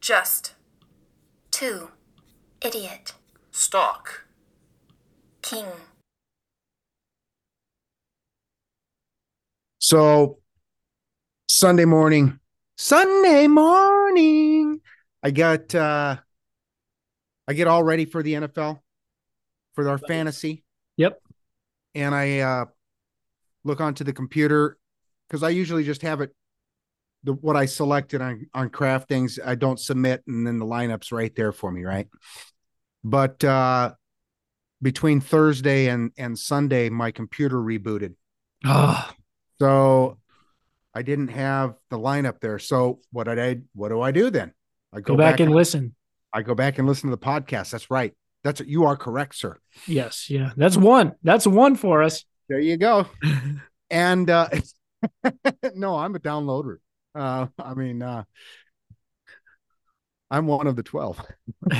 Just. 2. Idiot. Stock. King. So Sunday morning, Sunday morning, I got uh I get all ready for the NFL for our fantasy. Yep. And I uh look onto the computer because I usually just have it the what I selected on on DraftKings, I don't submit and then the lineup's right there for me, right? But uh between Thursday and and Sunday, my computer rebooted. Oh, So I didn't have the lineup there. So what did I what do I do then? I go, back, and listen. I go back and listen to the podcast. That's right. That's you are correct, sir. Yes, yeah, that's one. That's one for us. There you go. and uh no, I'm a downloader. Uh I mean uh I'm one of the 12.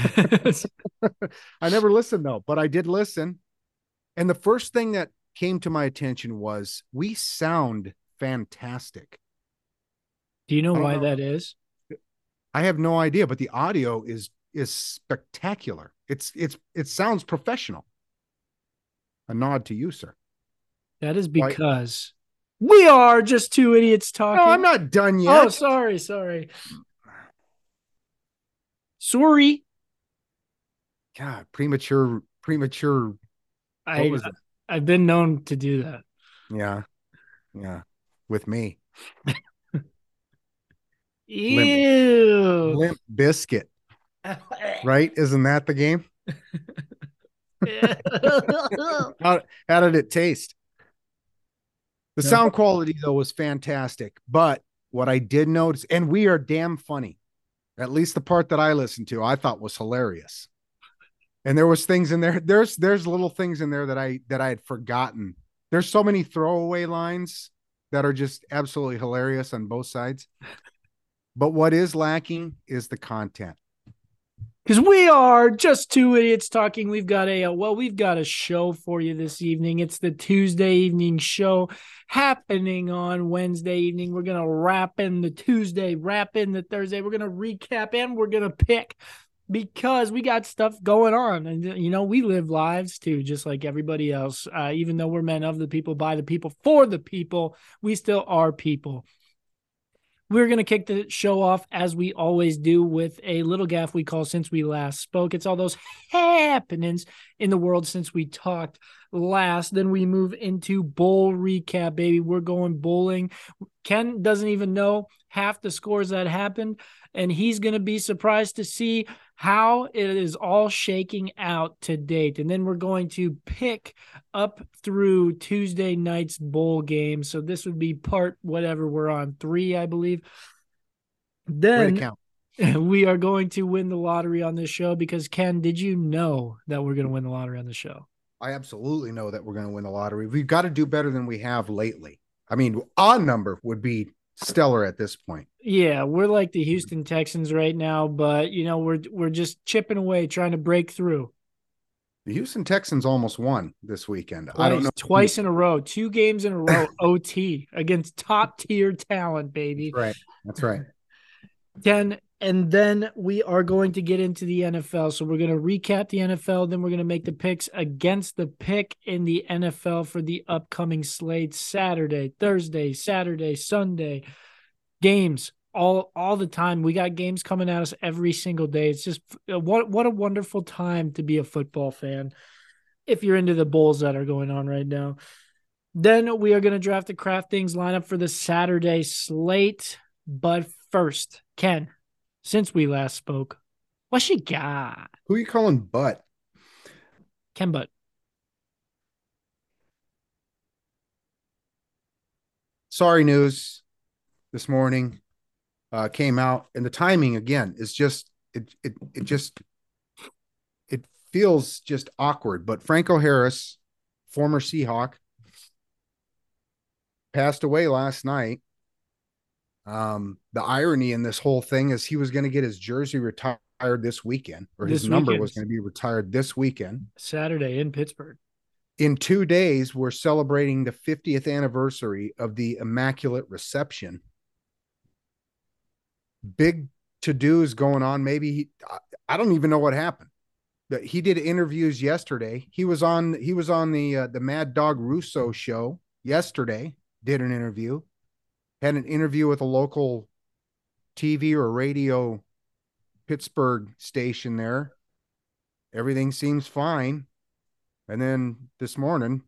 I never listened though, but I did listen. And the first thing that came to my attention was we sound fantastic. Do you know why know. that is? I have no idea, but the audio is is spectacular. It's it's it sounds professional. A nod to you, sir. That is because we are just two idiots talking. No, I'm not done oh, yet. Oh, sorry, sorry. Sorry. God, premature, premature. I? I've been known to do that. Yeah, yeah. With me, Ew. limp biscuit, right? Isn't that the game? How how did it taste? The Yeah. sound quality though was fantastic, but what I did notice, and we are damn funny. At least the part that I listened to, I thought was hilarious. And there was things in there. There's there's little things in there that I that I had forgotten. There's so many throwaway lines that are just absolutely hilarious on both sides. But what is lacking is the content. Because we are just two idiots talking. We've got a uh, well, we've got a show for you this evening. It's the Tuesday evening show happening on Wednesday evening. We're gonna wrap in the Tuesday, wrap in the Thursday. We're gonna recap and we're gonna pick because we got stuff going on, and you know we live lives too, just like everybody else. Uh, even though we're men of the people, by the people, for the people, we still are people. We're going to kick the show off as we always do with a little gaff we call Since We Last Spoke. It's all those happenings in the world since we talked last. Then we move into bowl recap, baby. We're going bowling. Ken doesn't even know half the scores that happened, and he's going to be surprised to see how it is all shaking out to date. And then we're going to pick up through Tuesday night's bowl game. So this would be part whatever we're on three, I believe. Then we are going to win the lottery on this show because Ken, did you know that we're going to win the lottery on the show? I absolutely know that we're going to win the lottery. We've got to do better than we have lately. I mean, odd number would be stellar at this point. Yeah, we're like the Houston Texans right now, but you know we're we're just chipping away, trying to break through. The Houston Texans almost won this weekend. I don't know. twice in a row, two games in a row, OT against top tier talent, baby. Right. That's right. Ken, and then we are going to get into the NFL. So we're going to recap the NFL. Then we're going to make the picks against the pick in the NFL for the upcoming slate Saturday, Thursday, Saturday, Sunday games all all the time. We got games coming at us every single day. It's just uh, what what a wonderful time to be a football fan. If you're into the bowls that are going on right now. Then we are going to draft the DraftKings lineup for the Saturday slate. But first, Ken, since we last spoke, what she got? Who are you calling butt? Ken Butt. Sorry news this morning uh, came out, and the timing again is just it it it just it feels just awkward. But Franco Harris, former Seahawk, passed away last night. Um, the irony in this whole thing is he was going to get his jersey retired this weekend, or his number weekend. was going to be retired this weekend. Saturday in Pittsburgh. in two days, we're celebrating the 50th anniversary of the Immaculate Reception. Big, to dos going on. Maybe he, I, don't even know what happened. That he did interviews yesterday. He was on he was on the uh, the Mad Dog Russo show yesterday. Did an interview, had an interview with a local TV or radio Pittsburgh station there. Everything seems fine. And then this morning,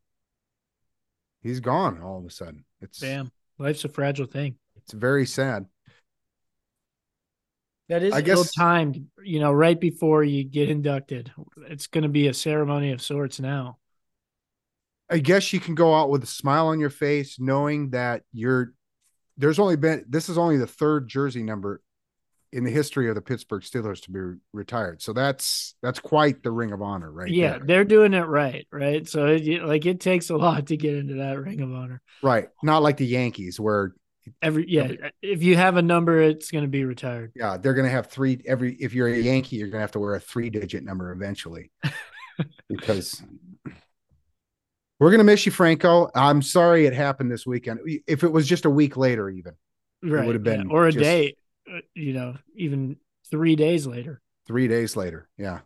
he's gone all of a sudden. It's Damn. Life's a fragile thing. it's very sad. That is I guess- timed, you know, right before you get inducted. It's going to be a ceremony of sorts now. I guess you can go out with a smile on your face, knowing that you're there's only been this is only the third jersey number in the history of the Pittsburgh Steelers to be re- retired. So that's that's quite the ring of honor, right? yeah, there. they're doing it right, right? So it, like it takes a lot to get into that ring of honor. right. Not like the Yankees, where Every yeah, if you have a number, it's going to be retired. yeah, they're gonna have three every. If you're a Yankee, you're gonna have to wear a three digit number eventually, because we're gonna miss you, Franco. I'm sorry it happened this weekend. If it was just a week later, even Right, would've yeah, been or a just- day, uh, you know, even three days later. three days later, yeah,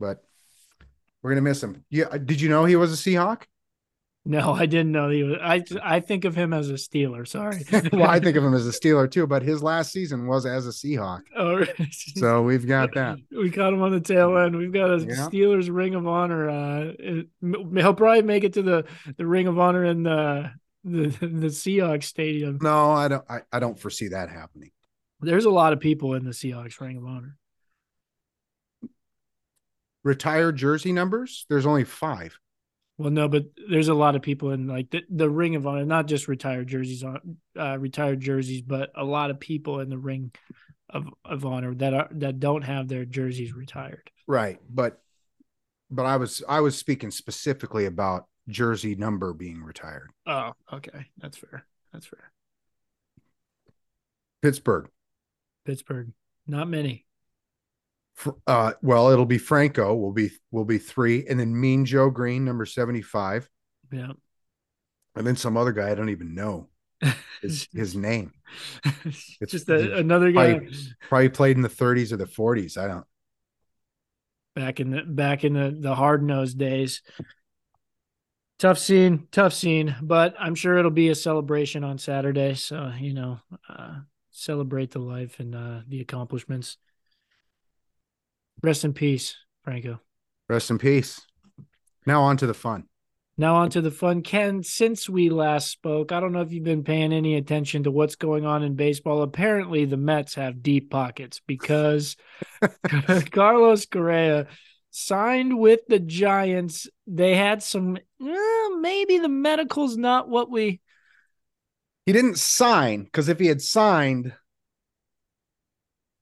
but we're gonna miss him. Yeah, did you know he was a Seahawk? No, I didn't know he was. I I think of him as a Steeler. Sorry. well, I think of him as a Steeler too, but his last season was as a Seahawk. Oh, So we've got that. we caught him on the tail end. We've got a Yeah. Steelers Ring of Honor. Uh, he'll probably make it to the the Ring of Honor in the the the Seahawks stadium. No, I don't. I, I don't foresee that happening. There's a lot of people in the Seahawks Ring of Honor. Retired jersey numbers. There's only five. Well, no, but there's a lot of people in like the, the Ring of Honor, not just retired jerseys on uh, retired jerseys, but a lot of people in the Ring of, of Honor that are that don't have their jerseys retired. Right, but but I was I was speaking specifically about jersey number being retired. Oh, okay, that's fair. That's fair. Pittsburgh. Pittsburgh, not many. Uh, well, it'll be Franco. Will be will be three, and then Mean Joe Greene, number seventy five, Yeah. and then some other guy I don't even know his his name. it's just a, another guy Probably played in the thirties or the forties. I don't. back in the back in the the hard nosed days. Tough scene, tough scene, but I'm sure it'll be a celebration on Saturday. So you know, uh, celebrate the life and uh, the accomplishments. Rest in peace, Franco. Rest in peace. Now on to the fun. Now on to the fun. Ken, since we last spoke, I don't know if you've been paying any attention to what's going on in baseball. Apparently, the Mets have deep pockets because Carlos Correa signed with the Giants. They had some, eh, maybe the medical's not what we. He didn't sign because if he had signed,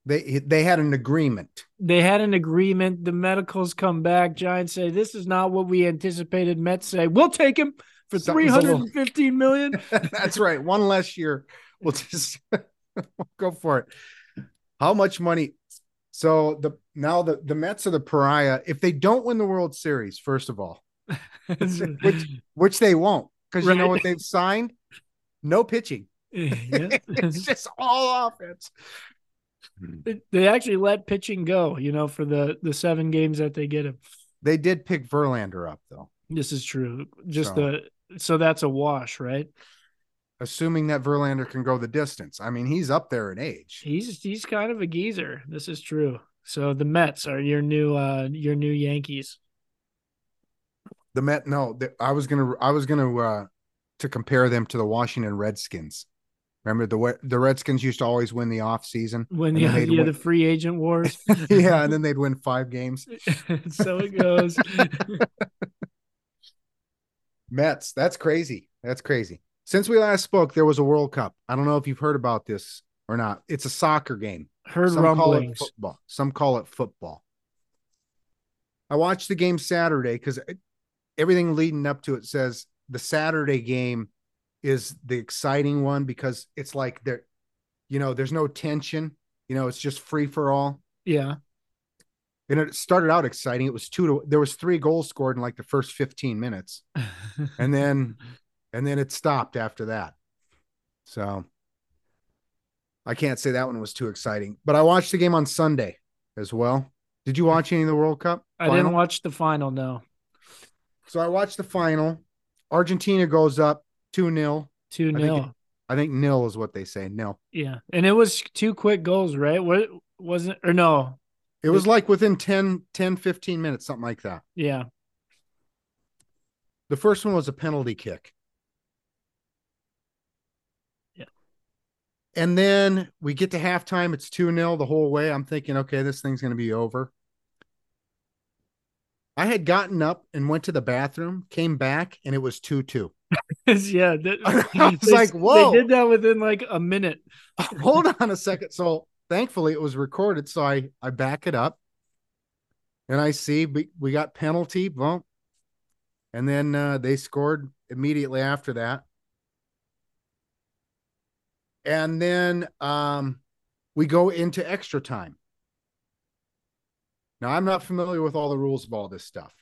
they they had an agreement. They had an agreement. The medicals come back. Giants say this is not what we anticipated. Mets say we'll take him for three Something's a little- and. That's right. One less year. We'll just we'll go for it. How much money? So the now the the Mets are the pariah. If they don't win the World Series, first of all, which which they won't, because you know what they've signed? No pitching. Yeah. it's just all offense. They- They actually let pitching go, you know, for the the seven games that they get him. They did pick Verlander up though, This is true. Just So- the so that's a wash, right? assuming that Verlander can go the distance. I mean, he's up there in age. He's he's kind of a geezer. This is true. So the Mets are your new uh your new Yankees. The Met, no, the, I was gonna, I was gonna uh to compare them to the Washington Redskins. Remember the the Redskins used to always win the off season. When they'd yeah, win- the free agent wars. yeah, and then they'd win five games. so it goes. Mets, that's crazy. That's crazy. Since we last spoke, there was a World Cup. I don't know if you've heard about this or not. It's a soccer game. Heard Some call it rumblings. football. Some call it football. I watched the game Saturday because uh, everything leading up to it says the Saturday game is the exciting one because it's like there, you know, there's no tension. You know, it's just free for all. Yeah. And it started out exciting. It was two to there was three goals scored in like the first 15 minutes. And then and then it stopped after that. So I can't say that one was too exciting, but I watched the game on Sunday as well. Did you watch any of the World Cup? I didn't watch the final, no. So I watched the final. Argentina goes up 2 0. 2 I think 0. I think nil is what they say. Nil. Yeah. And it was two quick goals, right? What wasn't or no? It was like within 10, 10, 15 minutes, something like that. Yeah. The first one was a penalty kick. Yeah. And then we get to halftime. It's 2 0 the whole way. I'm thinking, okay, this thing's going to be over. I had gotten up and went to the bathroom, came back, and it was 2 2. yeah. that- I was they- like, whoa. They did that within like a minute. Hold on a second. So thankfully it was recorded. So I, I back it up and I see we, we got penalty. Well, and then uh, they scored immediately after that. And then um, we go into extra time. Now, I'm not familiar with all the rules of all this stuff.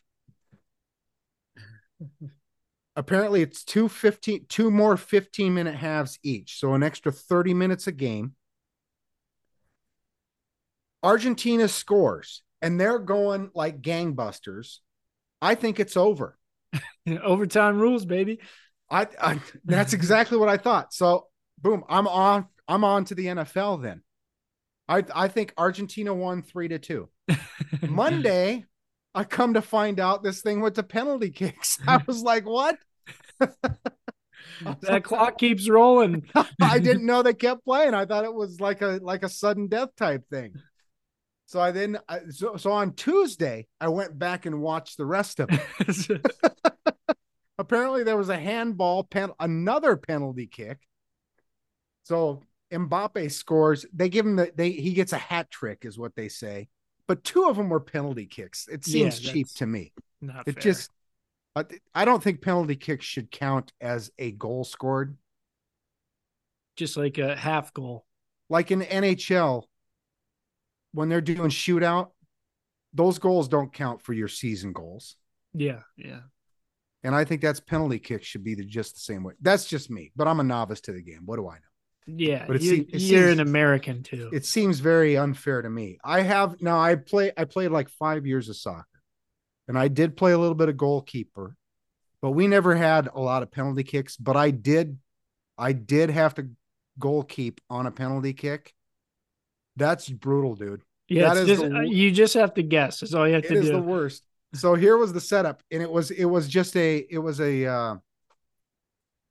Apparently, it's two 15, two more 15 minute halves each. So, an extra 30 minutes a game. Argentina scores and they're going like gangbusters. I think it's over. Overtime rules, baby. I, I that's exactly what I thought. So boom, I'm on I'm on to the NFL then. I I think Argentina won three to two. Monday, I come to find out this thing went to penalty kicks. I was like, what? that clock keeps rolling. I didn't know they kept playing. I thought it was like a like a sudden death type thing. So I then I, so so on Tuesday I went back and watched the rest of it. Apparently there was a handball pen another penalty kick. So Mbappe scores. They give him the they he gets a hat trick is what they say. But two of them were penalty kicks. It Yeah, seems cheap to me. Not It fair. just I, I don't think penalty kicks should count as a goal scored. just like a half goal. like in NHL, when they're doing shootout, those goals don't count for your season goals. Yeah, yeah. And I think that's penalty kicks should be the, just the same way. That's just me, but I'm a novice to the game. What do I know? Yeah, But you, seem- it you're seems- an American too. It seems very unfair to me. I have now I play I played like 5 years of soccer. And I did play a little bit of goalkeeper. But we never had a lot of penalty kicks, but I did I did have to goal keep on a penalty kick. That's brutal, dude. yeah, that is just, the you just have to guess. That's all you have It to is do. the worst. So here was the setup, and it was it was just a it was a uh,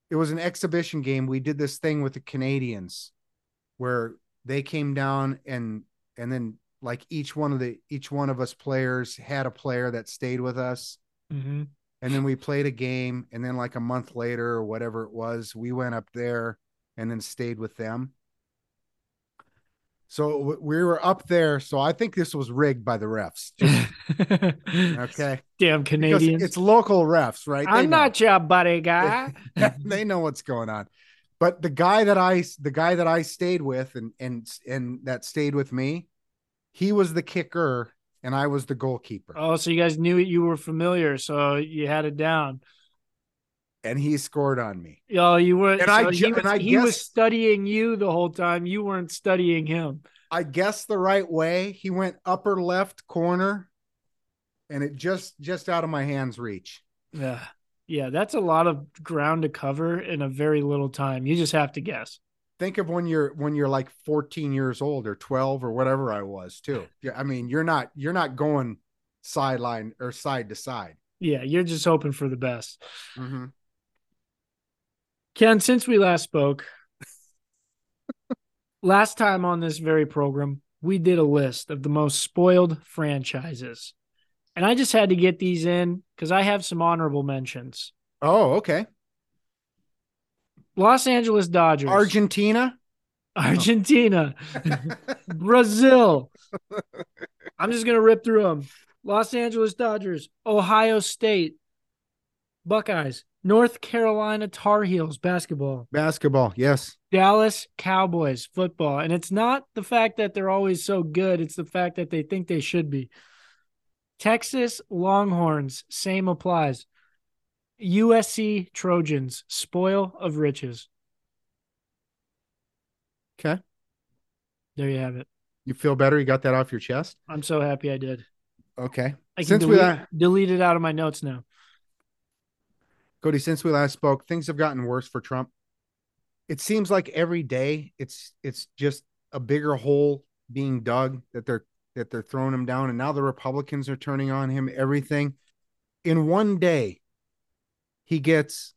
it was an exhibition game. We did this thing with the Canadians, where they came down and and then like each one of the each one of us players had a player that stayed with us, Mhm. and then we played a game, and then like a month later or whatever it was, we went up there and then stayed with them. So we were up there. So I think this was rigged by the refs. Okay. Damn Because it's local refs, right? They I'm know. not your buddy guy. they know what's going on. But the guy that I the guy that I stayed with and and and that stayed with me, he was the kicker and I was the goalkeeper. oh, so you guys knew you were familiar, so you had it down. And he scored on me. Oh, you were. And so I he, was, and I he was studying you the whole time. You weren't studying him. I guessed the right way. He went upper left corner and it just just out of my hands reach. Yeah, yeah. That's a lot of ground to cover in a very little time. You just have to guess. Think of when you're when you're like 14 years old or 12 or whatever I was too. Yeah, I mean, you're not you're not going sideline or side to side. Yeah, you're just hoping for the best. Mm-hmm. Ken, since we last spoke, last time on this very program, we did a list of the most spoiled franchises. And I just had to get these in because I have some honorable mentions. Oh, okay. Los Angeles Dodgers, Argentina. Argentina, Brazil. I'm just going to rip through them. Los Angeles Dodgers, Ohio State, Buckeyes, North Carolina Tar Heels basketball, Basketball, yes. Dallas Cowboys football. And it's not the fact that they're always so good, it's the fact that they think they should be. Texas Longhorns, same applies. USC Trojans, spoil of riches. Okay. There you have it. You feel better? You got that off your chest? I'm so happy I did. Okay. I can Since we delete, la- delete it out of my notes now. Cody, since we last spoke, things have gotten worse for Trump. It seems like every day it's it's just a bigger hole being dug that they're that they're throwing him down, and now the Republicans are turning on him. Everything in one day, he gets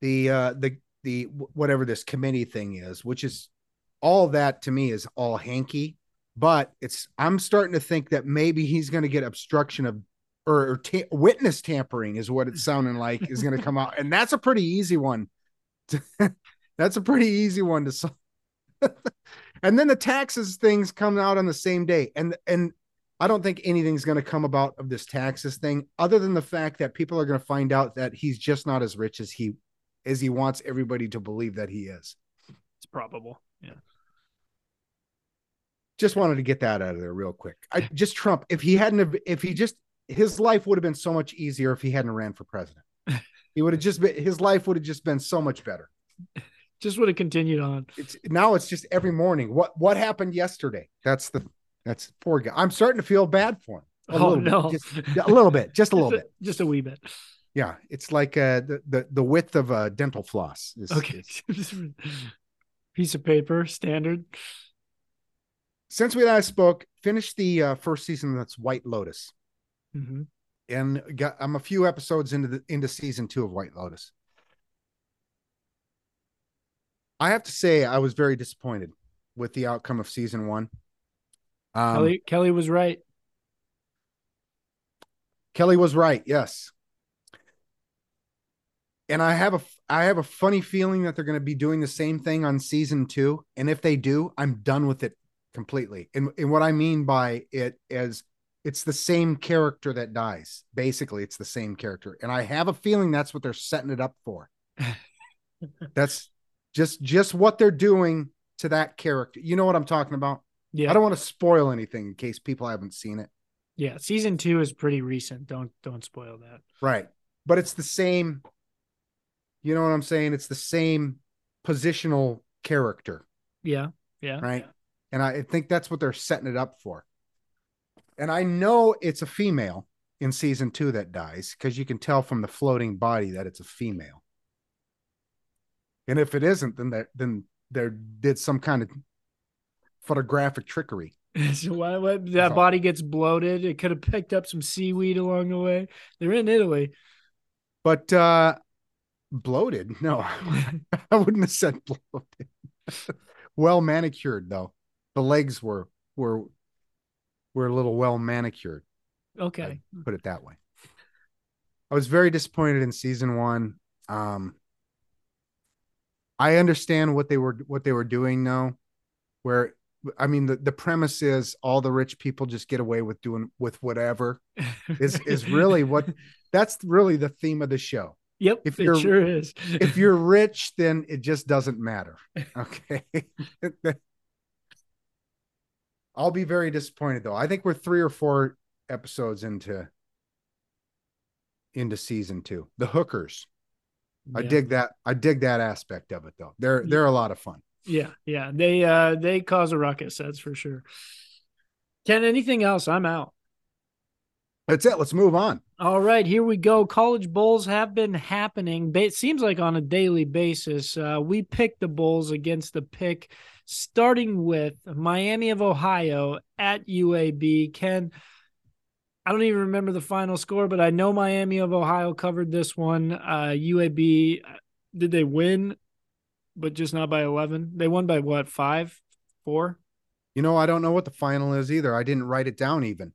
the uh the the whatever this committee thing is, which is all that to me is all hanky. But it's I'm starting to think that maybe he's going to get obstruction of or, or ta- witness tampering is what it's sounding like is going to come out, and that's a pretty easy one. that's a pretty easy one to solve. and then the taxes things come out on the same day, and and I don't think anything's going to come about of this taxes thing, other than the fact that people are going to find out that he's just not as rich as he as he wants everybody to believe that he is. It's probable. Yeah. Just wanted to get that out of there real quick. I just Trump, if he hadn't have, if he just his life would have been so much easier if he hadn't ran for president. He would have just been his life would have just been so much better. Just would have continued on. It's now it's just every morning. What what happened yesterday? That's the that's poor guy. I'm starting to feel bad for him. A Oh, little no. just a little bit, just a little just, bit. just a wee bit. Yeah, it's like uh, the the the width of a dental floss. Is, Okay. is- Piece of paper, standard. since we last spoke, finished the uh, first season. That's White Lotus, hmm and got I'm a few episodes into the into season two of White Lotus. I have to say, I was very disappointed with the outcome of season one. Um, Kelly, Kelly was right. Kelly was right. Yes. And I have a I have a funny feeling that they're going to be doing the same thing on season 2 and if they do, I'm done with it completely. And, and what I mean by it is it's the same character that dies. Basically, it's the same character. And I have a feeling that's what they're setting it up for. that's just just what they're doing to that character. You know what I'm talking about? Yeah. I don't want to spoil anything in case people haven't seen it. yeah. Season two is pretty recent. Don't don't spoil that. Right. But it's the same. You know what I'm saying? It's the same positional character, Yeah. Yeah. right? And I think that's what they're setting it up for. And I know it's a female in season two that dies because you can tell from the floating body that it's a female. And if it isn't, then there then there did some kind of photographic trickery. so why, what, that body gets bloated. It could have picked up some seaweed along the way. They're in Italy. But uh bloated, no, I wouldn't have said bloated. well manicured though. The legs were were were a little well manicured. Okay. Put it that way. I was very disappointed in season one. Um, I understand what they were what they were doing though, where I mean the, the premise is all the rich people just get away with doing with whatever is is really what that's really the theme of the show. Yep. if you're- sure is. If you're rich, then it just doesn't matter. Okay. I'll be very disappointed though. I think we're three or four episodes into into season two. The hookers. I dig that. I dig that aspect of it though. They're they're a lot of fun. Yeah, yeah. They uh they cause a ruckus, that's for sure. Ken, anything else? I'm out. That's it. Let's move on. All right, here we go. College bowls have been happening. It seems like on a daily basis. Uh, we pick the bowls against the pick, starting with Miami of Ohio at UAB. Ken, I don't even remember the final score, but I know Miami of Ohio covered this one. Uh, UAB, did they win? But just not by eleven. They won by what? Five, four. You know, I don't know what the final is either. I didn't write it down even.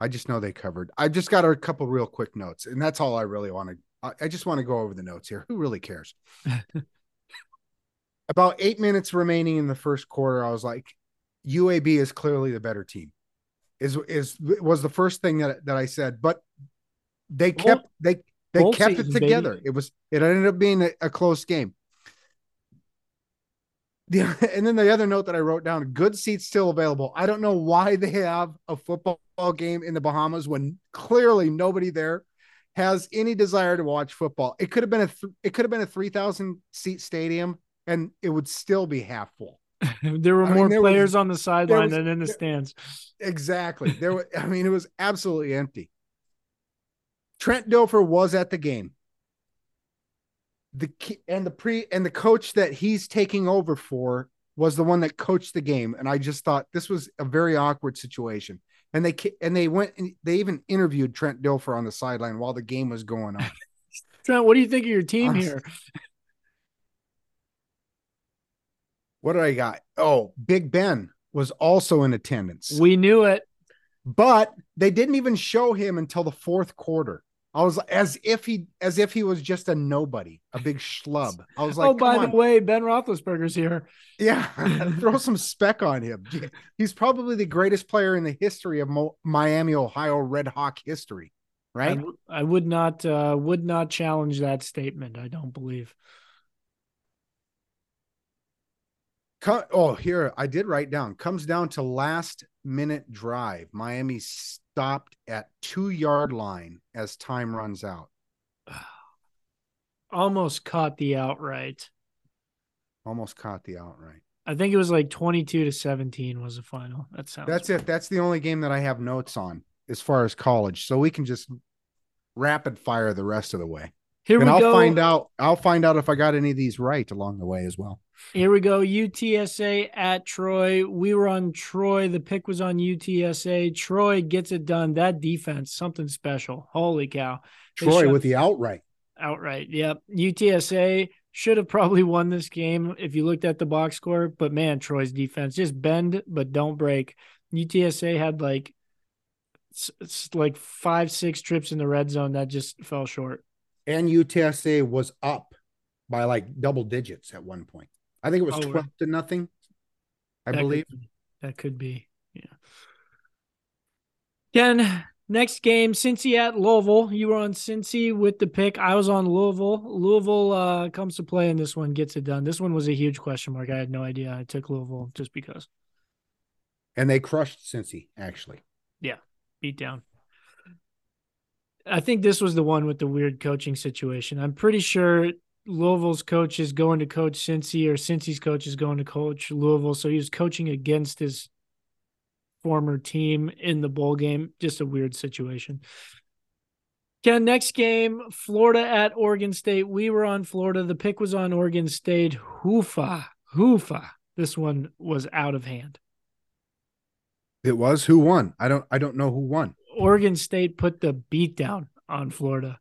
I just know they covered. I just got a couple real quick notes, and that's all I really want to. I, I just want to go over the notes here. Who really cares? About eight minutes remaining in the first quarter, I was like, UAB is clearly the better team. Is is was the first thing that that I said, but they kept they they kept season, it together. baby. It was it ended up being a, a close game. The, and then the other note that I wrote down: good seats still available. I don't know why they have a football game in the Bahamas when clearly nobody there has any desire to watch football. It could have been a th- it could have been a three thousand seat stadium, and it would still be half full. there were I mean, more there was- players on the sideline was- than in the there- stands. Exactly. There were, I mean, it was absolutely empty. Trent Dilfer was at the game. The and the pre and the coach that he's taking over for was the one that coached the game, and I just thought this was a very awkward situation. And they and they went and they even interviewed Trent Dilfer on the sideline while the game was going on. Trent, what do you think of your team Honest- here? What did I got? Oh, Big Ben was also in attendance. We knew it. but they didn't even show him until the fourth quarter. I was as if he as if he was just a nobody, a big schlub. I was like, oh, by on." the way, Ben Roethlisberger's here. yeah, throw some spec on him. He's probably the greatest player in the history of Mo- Miami, Ohio Red Hawk history, right? w- I would not uh, would not challenge that statement. I don't believe. Co- oh, here I did write down. Comes down to last minute drive. Miami stopped at two yard line as time runs out. Almost caught the outright. Almost caught the outright. I think it was like twenty two to seventeen was the final. That sounds. That's it. That's the only game that I have notes on as far as college. So we can just rapid fire the rest of the way. Here and we I'll go. find out I'll find out if I got any of these right along the way as well. Here we go. UTSA at Troy. We were on Troy. The pick was on UTSA. Troy gets it done. That defense, something special. Holy cow. They Troy with the outright. outright. Yep. UTSA should have probably won this game if you looked at the box score, but man, Troy's defense just bend but don't break. UTSA had like s- s- like five, six trips in the red zone that just fell short. And UTSA was up by like double digits at one point. I think it was Oh, 12 to nothing. I That could believe. be- that could be. Yeah. Ken, next game, Cincy at Louisville. You were on Cincy with the pick. I was on Louisville. Louisville uh, comes to play and this one, gets it done. This one was a huge question mark. I had no idea. I took Louisville just because. And they crushed Cincy, actually. Yeah. Beat down. I think this was the one with the weird coaching situation. I'm pretty sure Louisville's coach is going to coach Cincy, or Cincy's coach is going to coach Louisville. So he was coaching against his former team in the bowl game. Just a weird situation. Ken, next game, Florida at Oregon State. We were on Florida. The pick was on Oregon State. Hoofa, hoofa. This one was out of hand. It was who won? I don't I don't know who won. Oregon State put the beat down on Florida.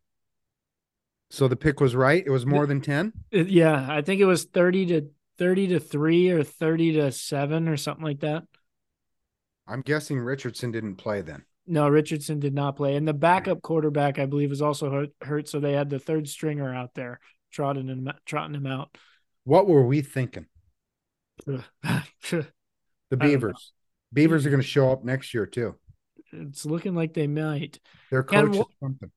So the pick was right. It was more than 10. Yeah, I think it was 30 to 30 to 3 or 30 to 7 or something like that. I'm guessing Richardson didn't play then. No, Richardson did not play. And the backup hmm. quarterback, I believe, was also hurt, hurt so they had the third stringer out there trotting him trotting him out. What were we thinking? The. Beavers. Beavers are hmm. going to show up next year too. Looking like they might. Their coach is wh- something.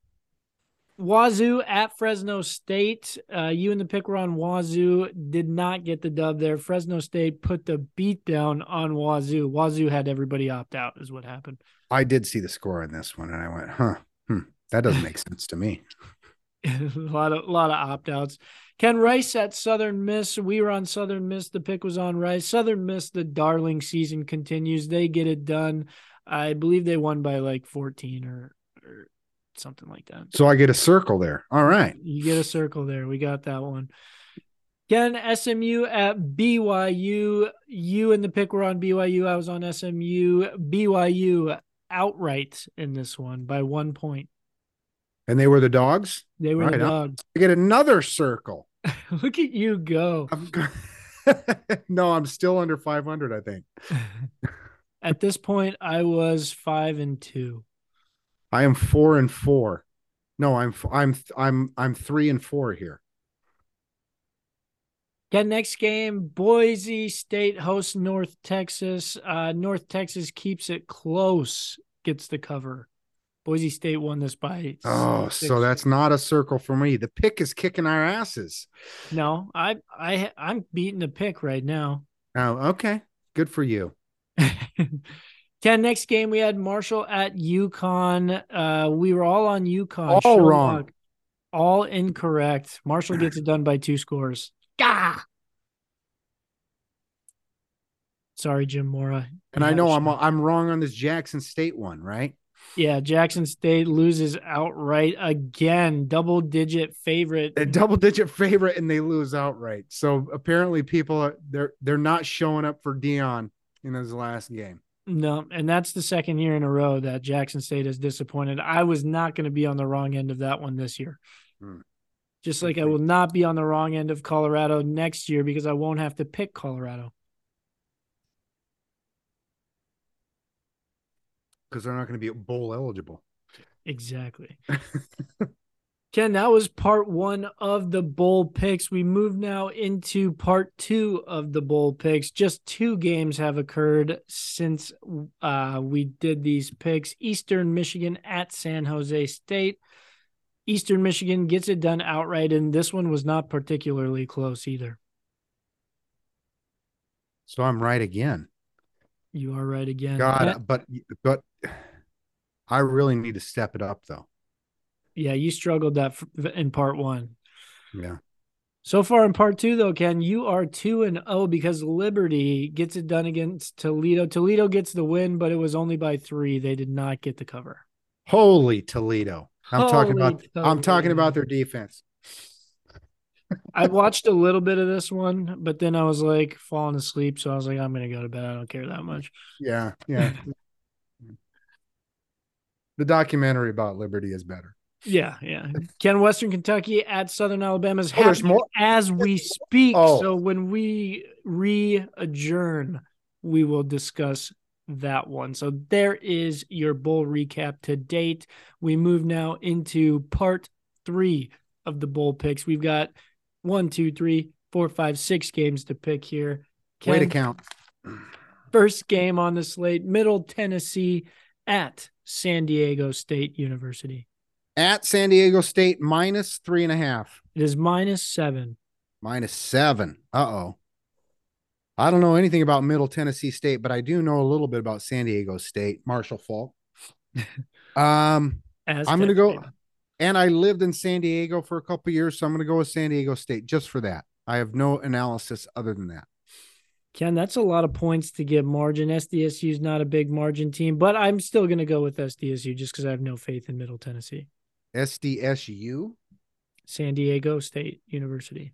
Wazoo at Fresno State. Uh, you and the pick were on Wazoo. Did not get the dub there. Fresno State put the beat down on Wazoo. Wazoo had everybody opt out, is what happened. I did see the score on this one and I went, huh, hmm, that doesn't make sense to me. a lot of a lot of opt outs. Ken Rice at Southern Miss. We were on Southern Miss. The pick was on Rice. Southern Miss. The darling season continues. They get it done. I believe they won by like 14 or, or something like that. So I get a circle there. All right. You get a circle there. We got that one. Ken SMU at BYU. You and the pick were on BYU. I was on SMU. BYU outright in this one by one point. And they were the dogs. They were Right the dogs. I get another circle. Look at you go. I'm go- no, I'm still under 500, I think. At this point, I was five and two. I am four and four. No, I'm I'm I'm I'm three and four here. Got next game. Boise State hosts North Texas. Uh, North Texas keeps it close, gets the cover. Boise State won this by. Oh, six. so that's not a circle for me. The pick is kicking our asses. no. I I I'm beating the pick right now. Oh, okay. Good for you. Ken, next game we had Marshall at UConn. Uh, we were all on UConn. All wrong. All incorrect. Marshall gets it done by two scores. Gah! Sorry, Jim Mora. And I know I'm. I'm wrong on this Jackson State one, right? Yeah, Jackson State loses outright again. Double digit favorite. A double digit favorite and they lose outright. So apparently people are they're they're not showing up for Deion in his last game. No, and that's the second year in a row that Jackson State has disappointed. I was not going to be on the wrong end of that one this year. Hmm. Just like I will not be on the wrong end of Colorado next year because I won't have to pick Colorado. Because they're not going to be bowl eligible. Exactly. Ken, that was part one of the bowl picks. We move now into part two of the bowl picks. Just two games have occurred since uh, we did these picks Eastern Michigan at San Jose State. Eastern Michigan gets it done outright, and this one was not particularly close either. So I'm right again. You are right again. God, but but I really need to step it up though. Yeah, you struggled that f- in part one. Yeah. So far in part two, though, Ken, you are two and oh because Liberty gets it done against Toledo. Toledo gets the win, but it was only by three. They did not get the cover. Holy Toledo. I'm talking Holy about I'm talking about their defense. I watched a little bit of this one, but then I was like falling asleep. So I was like, I'm gonna go to bed. I don't care that much. Yeah, yeah. the documentary about Liberty is better. Yeah, yeah. Ken, Western Kentucky at Southern Alabama is Oh, happening more? as we speak. Oh. So when we re-adjourn, we will discuss that one. So there is your bowl recap to date. We move now into part three of the bowl picks. We've got one, two, three, four, five, six games to pick here. Way to count. First game on the slate, Middle Tennessee at San Diego State University. At San Diego State, minus three and a half, It is minus seven. minus seven. Uh oh. I don't know anything about Middle Tennessee State, but I do know a little bit about San Diego State, Marshall Faulk. um, As I'm gonna go, and I lived in San Diego for a couple years, so I'm gonna go with San Diego State just for that. I have no analysis other than that. Ken, that's a lot of points to get margin. SDSU is not a big margin team, but I'm still going to go with SDSU just because I have no faith in Middle Tennessee. SDSU. San Diego State University.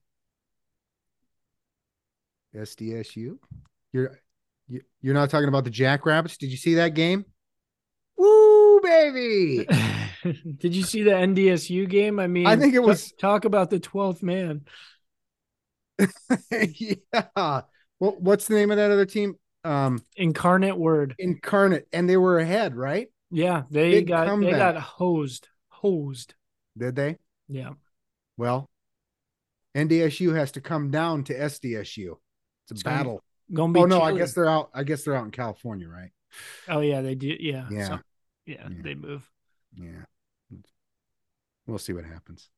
SDSU. You're you- you're not talking about the Jackrabbits. Did you see that game? Woo, baby! Did you see the NDSU game? I mean, I think it was- talk about the 12th man. yeah. Well, what's the name of that other team? Um, Incarnate word. Incarnate, and they were ahead, right? Yeah, they Big got they got hosed. Hosed. Did they? Yeah. Well, NDSU has to come down to SDSU. It's a It's gonna battle. Gonna be Oh no, I guess they're out. I guess they're out in California, right? Oh yeah, they do. Yeah. Yeah. So- yeah, Yeah. they move. Yeah. We'll see what happens.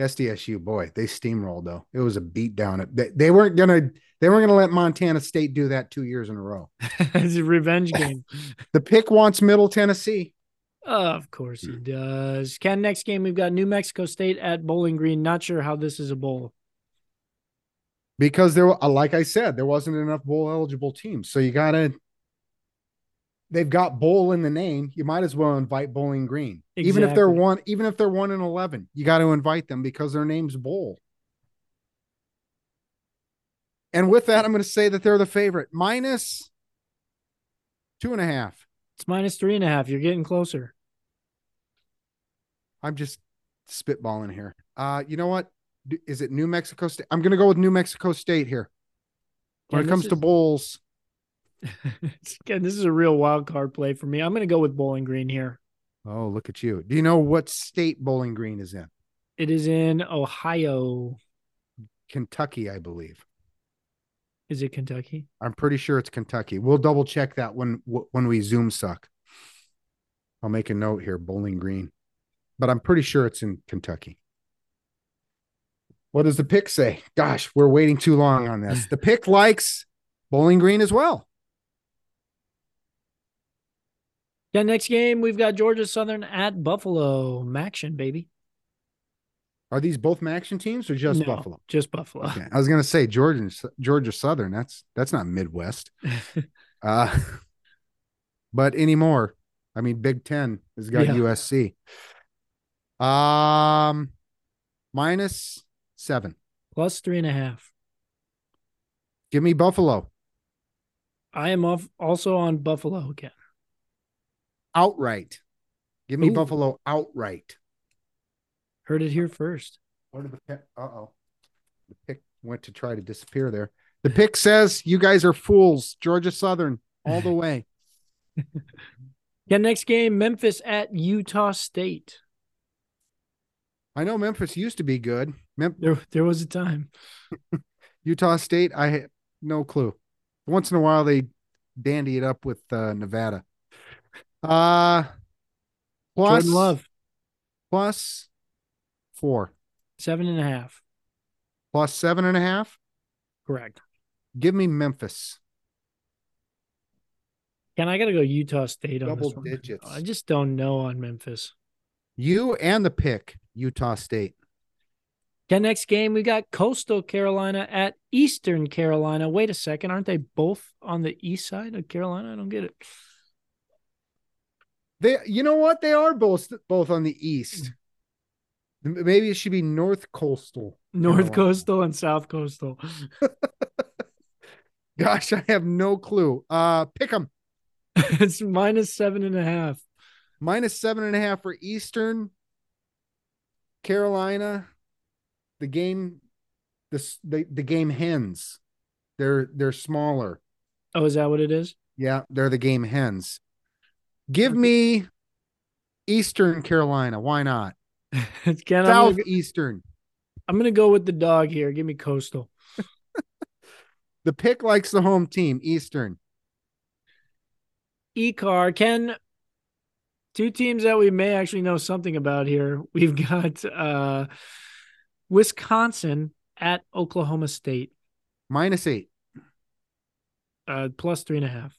SDSU, boy, they steamrolled though. It was a beat down. They, they weren't gonna they weren't gonna let Montana State do that two years in a row. it's a revenge game. The pick wants Middle Tennessee. Of course he Hmm. does. Ken, next game we've got New Mexico State at Bowling Green. Not sure how this is a bowl. because there, were- uh, like I said, there wasn't enough bowl eligible teams. So you gotta. They've got bowl in the name. You might as well invite Bowling Green, even if they're one. Even if they're one and eleven, you got to invite them because their name's bowl. And with that, I'm going to say that they're the favorite, minus two and a half. It's minus three and a half. You're getting closer. I'm just spitballing here. Uh, you know what? Is it New Mexico State? I'm going to go with New Mexico State here. When it comes this to bowls, again, this is a real wild card play for me. I'm going to go with Bowling Green here. oh, look at you. Do you know what state Bowling Green is in? It is in Ohio. Kentucky, I believe. Is it Kentucky? I'm pretty sure it's Kentucky. We'll double check that when when we zoom suck. I'll make a note here, Bowling Green, but I'm pretty sure it's in Kentucky. What does the pick say? Gosh, we're waiting too long on this. The pick likes Bowling Green as well. Yeah, next game we've got Georgia Southern at Buffalo. MACtion, baby. Are these both MACtion teams or just No, Buffalo? Just Buffalo. Okay. I was gonna say Georgia Georgia Southern. That's that's not Midwest. Uh but anymore. I mean Big Ten has got Yeah. USC. Um minus seven. Plus three and a half. Give me Buffalo. I am off also on Buffalo again. Outright. Give me Ooh. Buffalo outright. Heard it here first. Where did the pick? Uh oh. The pick went to try to disappear there. The pick says you guys are fools. Georgia Southern all the way. Yeah, next game, Memphis at Utah State. I know Memphis used to be good. Mem- There there was a time. Utah State, I had no clue. Once in a while, they dandy it up with uh, Nevada. Uh plus Jordan Love, plus four seven and a half. plus seven and a half. Correct. Give me Memphis. Ken, I gotta go Utah State on Double this one. digits. I just don't know on Memphis. You and the pick, Utah State. Ken, next game we got Coastal Carolina at Eastern Carolina. Wait a second, aren't they both on the east side of Carolina? I don't get it. They, you know what? They are both both on the east. Maybe it should be North Coastal. North Carolina. Coastal and South Coastal. Gosh, I have no clue. Uh, pick them it's minus seven and a half. minus seven and a half for Eastern Carolina. The game, this the the game hens. They're they're smaller. Oh, is that what it is? Yeah, they're the game hens. Give me Eastern Carolina. Why not? Ken, Southeastern. I'm gonna go with the dog here. Give me Coastal. The pick likes the home team, Eastern. E-car. Ken, two teams that we may actually know something about here. We've got uh Wisconsin at Oklahoma State, Minus eight. uh, plus three and a half.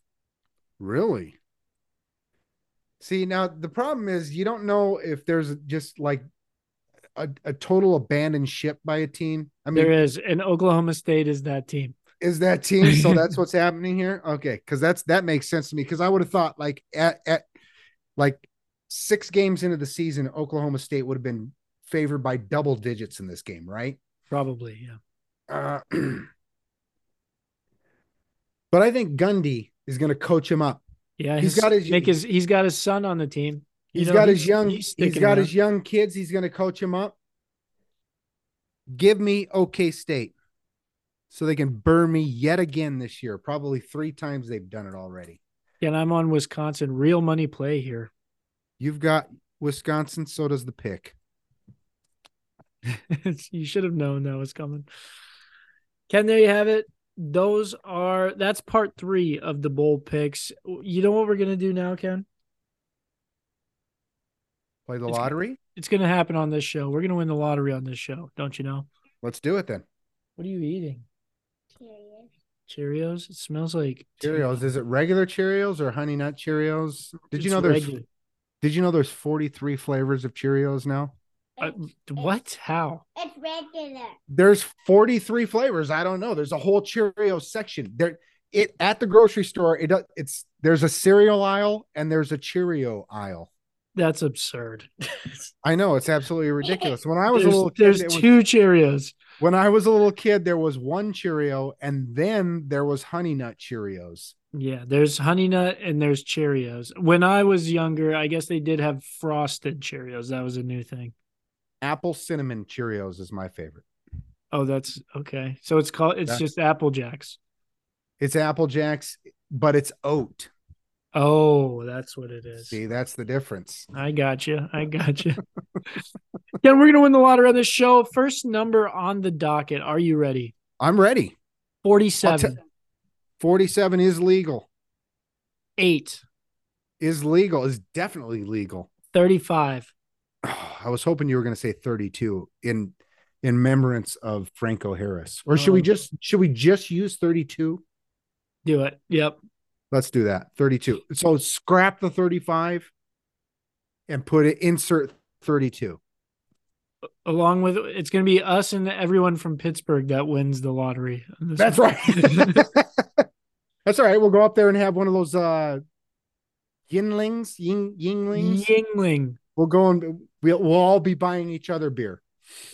Really? See, now the problem is you don't know if there's just like a, a total abandoned ship by a team. I mean, there is, and Oklahoma State is that team. is that team? So that's what's happening here. Okay, because that's that makes sense to me. Because I would have thought like at at like six games into the season, Oklahoma State would have been favored by double digits in this game, right? Probably, yeah. Uh, but I think Gundy is going to coach him up. Yeah, He's his- got his- make his he's got his son on the team. You He's know, got his young. he's he's got his young kids. He's going to coach him up. Give me OK State, so they can burn me yet again this year. Probably three times they've done it already. Yeah, and I'm on Wisconsin. Real money play here. You've got Wisconsin. So does the pick. you should have known that was coming. Ken, there you have it. Those are that's part three of the bowl picks. You know what we're gonna do now, Ken? Play the It's- lottery. It's gonna happen on this show. We're gonna win the lottery on this show, don't you know? Let's do it then. What are you eating? Cheerios. Cheerios. It smells like Cheerios. Is it regular Cheerios or Honey Nut Cheerios? Did you know there's regular. Did you know there's 43 flavors of Cheerios now? Uh, what? How? It's regular. There's 43 flavors. I don't know. There's a whole Cheerio section. There it at the grocery store, it does it's there's a cereal aisle and there's a Cheerio aisle. That's absurd. I know it's absolutely ridiculous. When I was there's a little kid, there's was- two Cheerios. when I was a little kid, there was one Cheerio and then there was Honey Nut Cheerios. Yeah, there's Honey Nut and there's Cheerios. When I was younger, I guess they did have frosted Cheerios. That was a new thing. Apple cinnamon Cheerios is my favorite. Oh, that's okay. So it's called it's That- just Apple Jacks. It's Apple Jacks, but it's oat. Oh, that's what it is. See, that's the difference. I got you. I got you. yeah, we're gonna win the lottery on this show. First number on the docket. Are you ready? I'm ready. Forty-seven, 47 is legal. eight, Is legal. Is definitely legal. 35, I was hoping you were going to say 32 in in remembrance of Franco Harris. Or should we Oh. just should we just use 32? Do it. Yep. Let's do that. 32. So scrap the 35 and put it insert 32. along with it's going to be us and everyone from Pittsburgh that wins the lottery. That's one. right. That's all right. We'll go up there and have one of those uh yinlings, ying Yuenglings. Yuengling. We'll go and we'll we'll all be buying each other beer.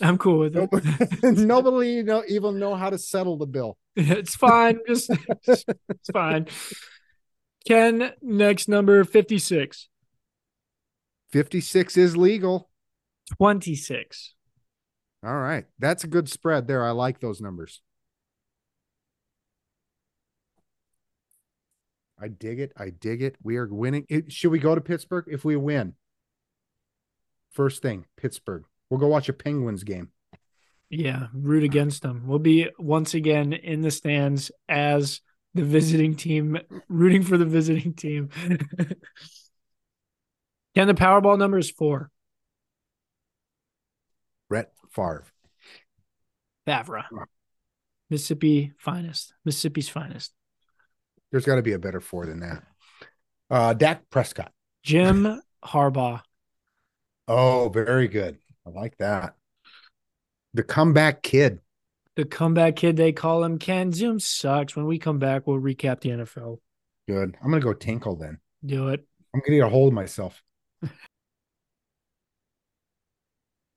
I'm cool with it. Nobody, nobody know, even know how to settle the bill. it's fine. Just it's fine. Ken, next number 56. 56 is legal. 26. All right. That's a good spread there. I like those numbers. I dig it. I dig it. We are winning. It- should we go to Pittsburgh if we win? First thing, Pittsburgh. We'll go watch a Penguins game. Yeah, root against them. We'll be once again in the stands as the visiting team, rooting for the visiting team. and the Powerball number is four. Brett Favre. Favre. Mississippi finest. Mississippi's finest. There's got to be a better four than that. Uh, Dak Prescott. Jim Harbaugh. Oh, very good. I like that. The comeback kid. The comeback kid they call him. Ken Zoom sucks. When we come back, we'll recap the NFL. Good. I'm gonna go Tinkle then. Do it. I'm gonna get a hold of myself.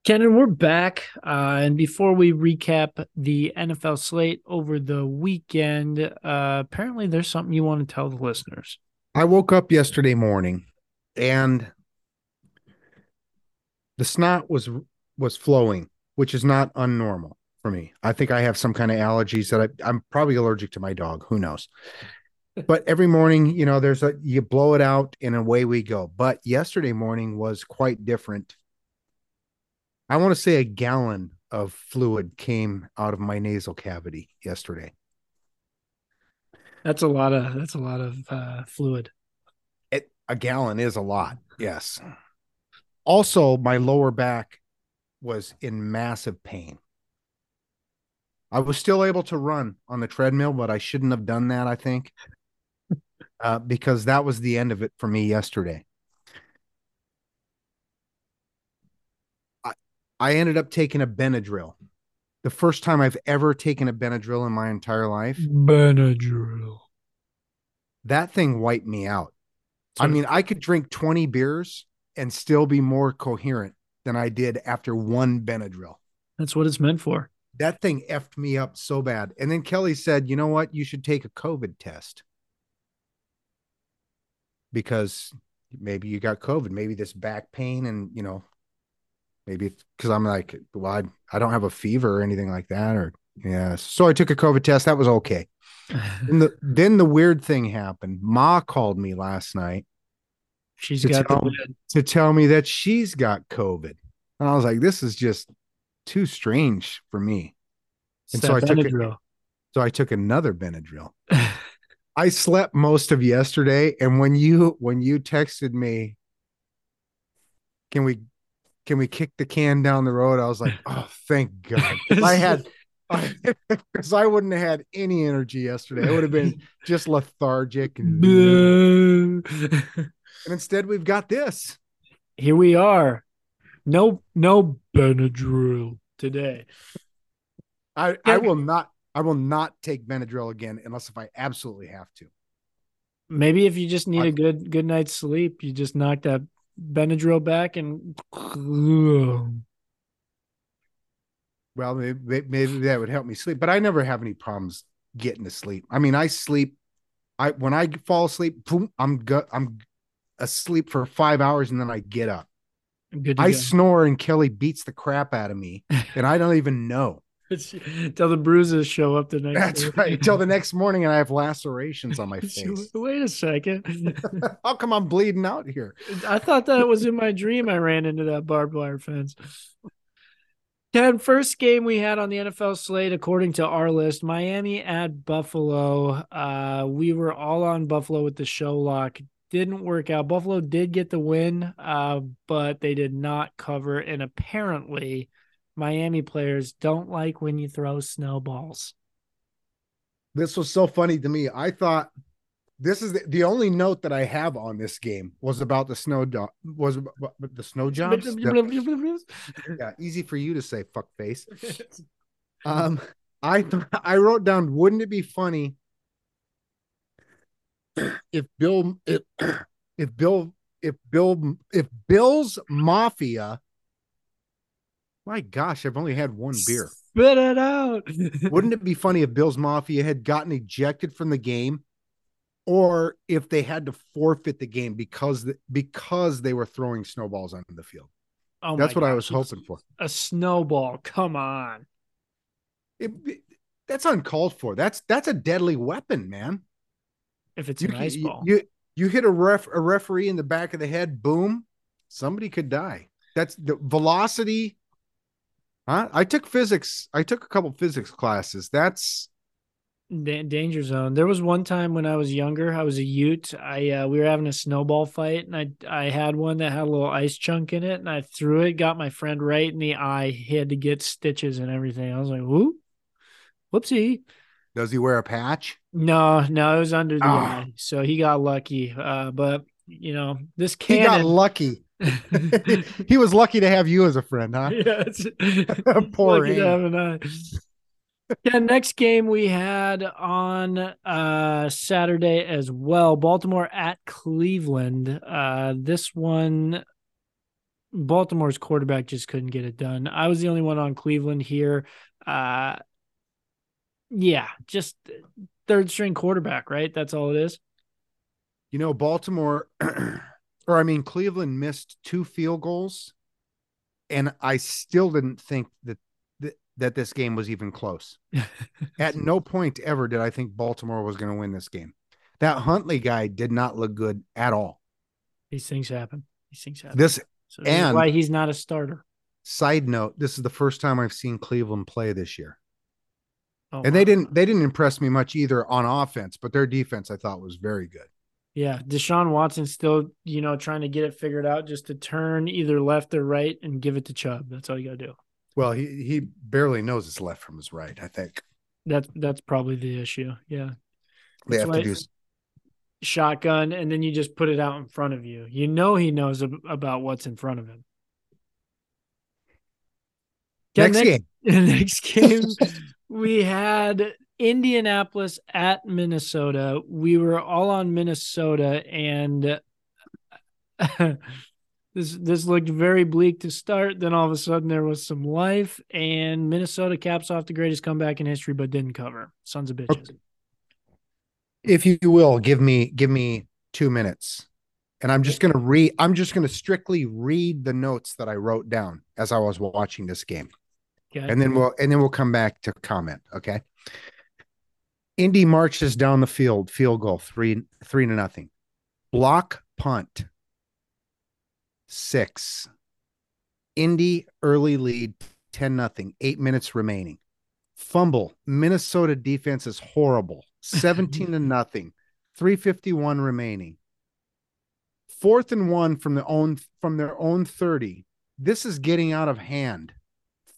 Ken, and we're back. Uh, and before we recap the NFL slate over the weekend, uh, apparently there's something you want to tell the listeners. I woke up yesterday morning and the snot was was flowing, which is not unnormal for me. I think I have some kind of allergies that I, I'm probably allergic to my dog. Who knows? But every morning, you know, there's a you blow it out and away we go. But yesterday morning was quite different. I want to say a gallon of fluid came out of my nasal cavity yesterday. That's a lot of that's a lot of uh, fluid. it a gallon is a lot yes also my lower back was in massive pain. I was still able to run on the treadmill but i shouldn't have done that i think uh, because that was the end of it for me yesterday. I, I ended up taking a benadryl. The first time i've ever taken a benadryl in my entire life. Benadryl. that thing wiped me out. I mean, I could drink 20 beers and still be more coherent than I did after one Benadryl. that's what it's meant for. That thing effed me up so bad. And then Kelly said, you know what? You should take a COVID test because maybe you got COVID, maybe this back pain, and you know, maybe because I'm like, well, I, I don't have a fever or anything like that. Or, yeah. So I took a COVID test. That was okay. And the, then the weird thing happened. Ma called me last night She's To got tell- to tell me that she's got COVID. And I was like, this is just too strange for me. And so I took Benadryl. So I took another Benadryl. I slept most of yesterday. And when you when you texted me, can we can we kick the can down the road? I was like, oh, thank God. I had because I wouldn't have had any energy yesterday. I would have been just lethargic. And. And instead, we've got this. Here we are. No, no Benadryl today. I, I will not I will not take Benadryl again unless if I absolutely have to. Maybe if you just need I- a good good night's sleep, you just knock that Benadryl back and Well, maybe, maybe that would help me sleep, but I never have any problems getting to sleep. I mean, I sleep. I when I fall asleep, boom, I'm go, I'm asleep for five hours and then I get up. good to I go. snore and Kelly beats the crap out of me, and I don't even know. Till the bruises show up the next That's day. right. Until the next morning, and I have lacerations on my face. Wait a second. How come I'm bleeding out here? I thought that was in my dream. I ran into that barbed wire fence. Ken, first game we had on the NFL slate, according to our list, Miami at Buffalo. Uh, we were all on Buffalo with the show lock. Didn't work out. Buffalo did get the win, uh, but they did not cover. And apparently, Miami players don't like when you throw snowballs. This was so funny to me. I thought this is the, the only note that I have on this game was about the snow do- was about the snow. The- yeah, easy for you to say, fuck face. Um, I th- I wrote down, wouldn't it be funny if Bill if, if Bill if Bill if Bill's Mafia my gosh, I've only had one beer. Spit it out. Wouldn't it be funny if Bill's Mafia had gotten ejected from the game or if they had to forfeit the game because because they were throwing snowballs onto the field? Oh That's what I was hoping for. A snowball. Come on. It, it- that's uncalled for. That's that's a deadly weapon, man. If it's You, an ice you, ball. you you hit a ref a referee in the back of the head, boom, somebody could die. That's the velocity. Huh? I took physics. I took a couple physics classes. That's Da- danger zone. There was one time when I was younger, I was a Ute. I uh, we were having a snowball fight, and I I had one that had a little ice chunk in it, and I threw it, got my friend right in the eye. He had to get stitches and everything. I was like, "Whoop, whoopsie." Does he wear a patch? No, no, it was under the Ah. eye, so he got lucky. Uh, but you know, this cannon he got lucky. he was lucky to have you as a friend, huh? yeah, it's, Poor lucky to have an eye. Yeah, next game we had on uh Saturday as well. Baltimore at Cleveland. Uh this one Baltimore's quarterback just couldn't get it done. I was the only one on Cleveland here. Uh yeah, just third string quarterback, right? That's all it is. You know, Baltimore, or I mean, Cleveland missed two field goals, and I still didn't think that that, that this game was even close. At no point ever did I think Baltimore was going to win this game. That Huntley guy did not look good at all. These things happen. These things happen. This so and- why he's not a starter. side note, this is the first time I've seen Cleveland play this year. Oh, And they wow. didn't they didn't impress me much either on offense, but their defense I thought was very good. Yeah, Deshaun Watson still, you know, trying to get it figured out just to turn either left or right and give it to Chubb. That's all you got to do. Well, he he barely knows his left from his right, I think. That's that's probably the issue. Yeah. They That's have to do Shotgun and then you just put it out in front of you. You know he knows ab- about what's in front of him. Yeah, next game. next game we had Indianapolis at Minnesota. We were all on Minnesota and this this looked very bleak to start. Then all of a sudden there was some life and Minnesota caps off the greatest comeback in history but didn't cover. Sons of bitches. if you will give me give me two minutes and i'm just to read i'm just to strictly read the notes that i wrote down as i was watching this game Okay. and then we'll and then we'll come back to comment okay? Indy marches down the field field goal three three to nothing. Block punt six. Indy early lead 10 nothing eight minutes remaining. Fumble. Minnesota defense is horrible 17 to nothing 351 remaining. Fourth and one from the own from their own 30 this is getting out of hand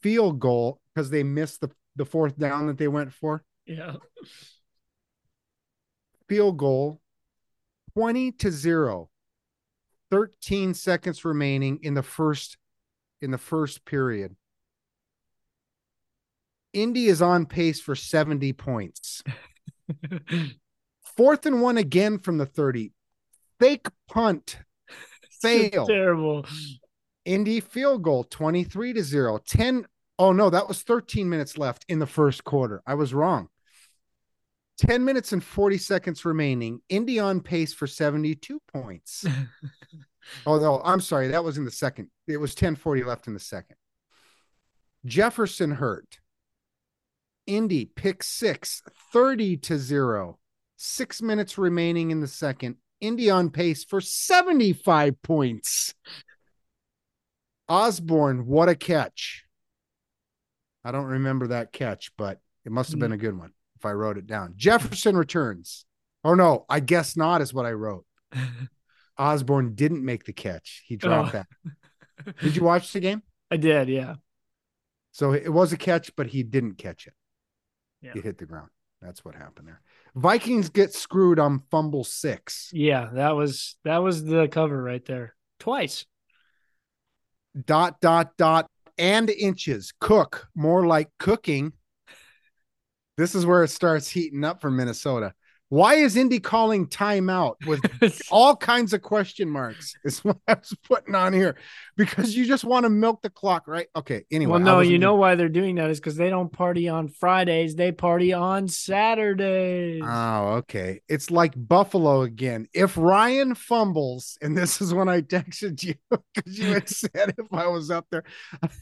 field goal because they missed the, the fourth down that they went for. Yeah. field goal 20 to 0 13 seconds remaining in the first in the first period. Indy is on pace for 70 points. Fourth and one again from the 30 fake punt. Fail. Terrible. indy field goal 23 to 0 10 oh no that was 13 minutes left in the first quarter. I was wrong. 10 minutes and 40 seconds remaining. Indy on pace for 72 points. Oh no i'm sorry that was in the second. It was 1040 left in the second. Jefferson hurt. Indy pick six 30 to 0 six minutes remaining in the second. Indy on pace for 75 points. Osborn what a catch i don't remember that catch but it must have been mm. a good one if i wrote it down jefferson returns oh no i guess not is what i wrote osborn didn't make the catch he oh. dropped Oh. that did you watch the game I did, yeah. so it was a catch but he didn't catch it Yeah. he hit the ground That's what happened there. Vikings get screwed on fumble six. Yeah, that was that was the cover right there. Twice. Dot dot dot and inches. Cook more like cooking. This is where it starts heating up for Minnesota. Why is Indy calling timeout with all kinds of question marks? Is what I was putting on here because you just want to milk the clock, right? Okay. Anyway, well, no, you know why they're doing that is because they don't party on Fridays; they party on Saturdays. Oh, okay. It's like Buffalo again. If Ryan fumbles, and this is when I texted you because you had said if I was up there,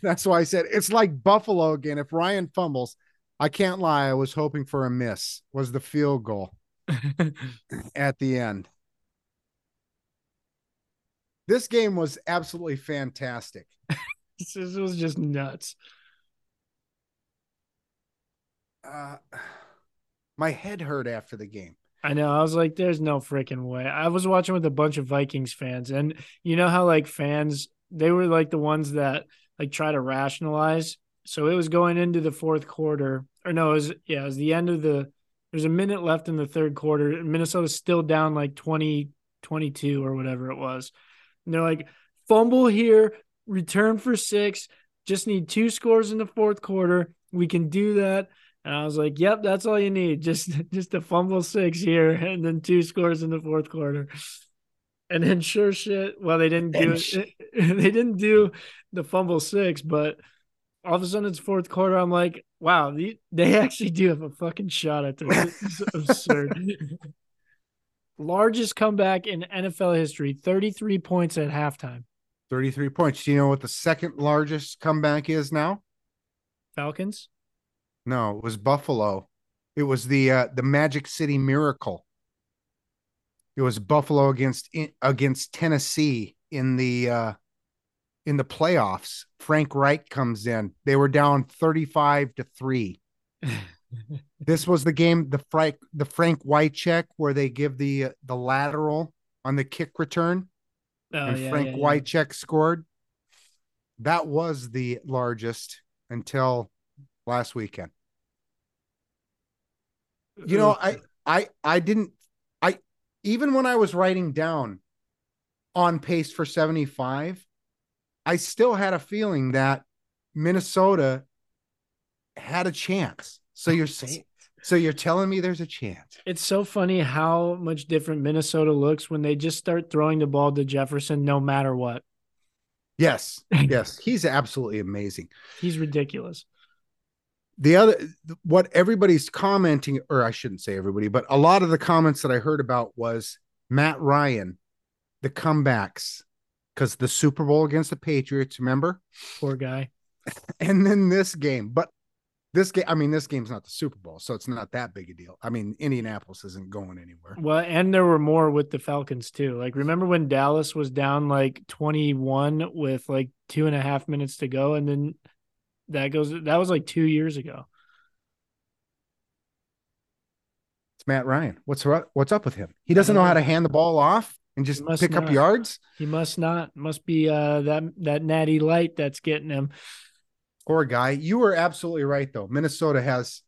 that's why I said it's like Buffalo again. If Ryan fumbles, I can't lie. I was hoping for a miss. Was the field goal at the end? This game was absolutely fantastic. this was just nuts. Uh, my head hurt after the game. I know. I was like, "There's no freaking way." I was watching with a bunch of Vikings fans, and you know how like fans, they were like the ones that like try to rationalize. So it was going into the fourth quarter, or no, it was yeah, it was the end of the. There's a minute left in the third quarter. and Minnesota's still down like 20, 22 or whatever it was. And they're like, fumble here, return for six. Just need two scores in the fourth quarter. We can do that. And I was like, "Yep, that's all you need. Just just a fumble six here, and then two scores in the fourth quarter." And then sure shit, well, they didn't do it. They didn't do the fumble six, but all of a sudden it's fourth quarter. I'm like, wow, the, they actually do have a fucking shot at this. This is absurd. Largest comeback in NFL history, 33 points at halftime. 33 points. Do you know what the second largest comeback is now? Falcons. No, it was Buffalo. It was the uh, the Magic City Miracle. It was Buffalo against against Tennessee in the uh, in the playoffs. Frank Reich comes in. They were down 35 to 3. This was the game the Frank the Frank Wycheck where they give the uh, the lateral on the kick return Oh, and yeah, Frank yeah, yeah. White check scored. That was the largest until last weekend. You know, I I I didn't I even when I was writing down on pace for 75, I still had a feeling that Minnesota had a chance. So you're saying so you're telling me there's a chance. It's so funny how much different Minnesota looks when they just start throwing the ball to Jefferson no matter what. Yes. Yes, he's absolutely amazing. He's ridiculous. the other what everybody's commenting or i shouldn't say everybody but a lot of the comments that i heard about was matt ryan the comebacks because the super bowl against the patriots remember Poor guy. and then this game but this game i mean this game's not the super bowl so it's not that big a deal i mean indianapolis isn't going anywhere Well, and there were more with the Falcons too. Like, remember when Dallas was down like 21 with like two and a half minutes to go? And then that goes, that was like two years ago. it's matt ryan what's what's up with him he doesn't know how to hand the ball off and just pick up yards He must not, must be uh, that, that natty light that's getting him. poor guy you were absolutely right though minnesota has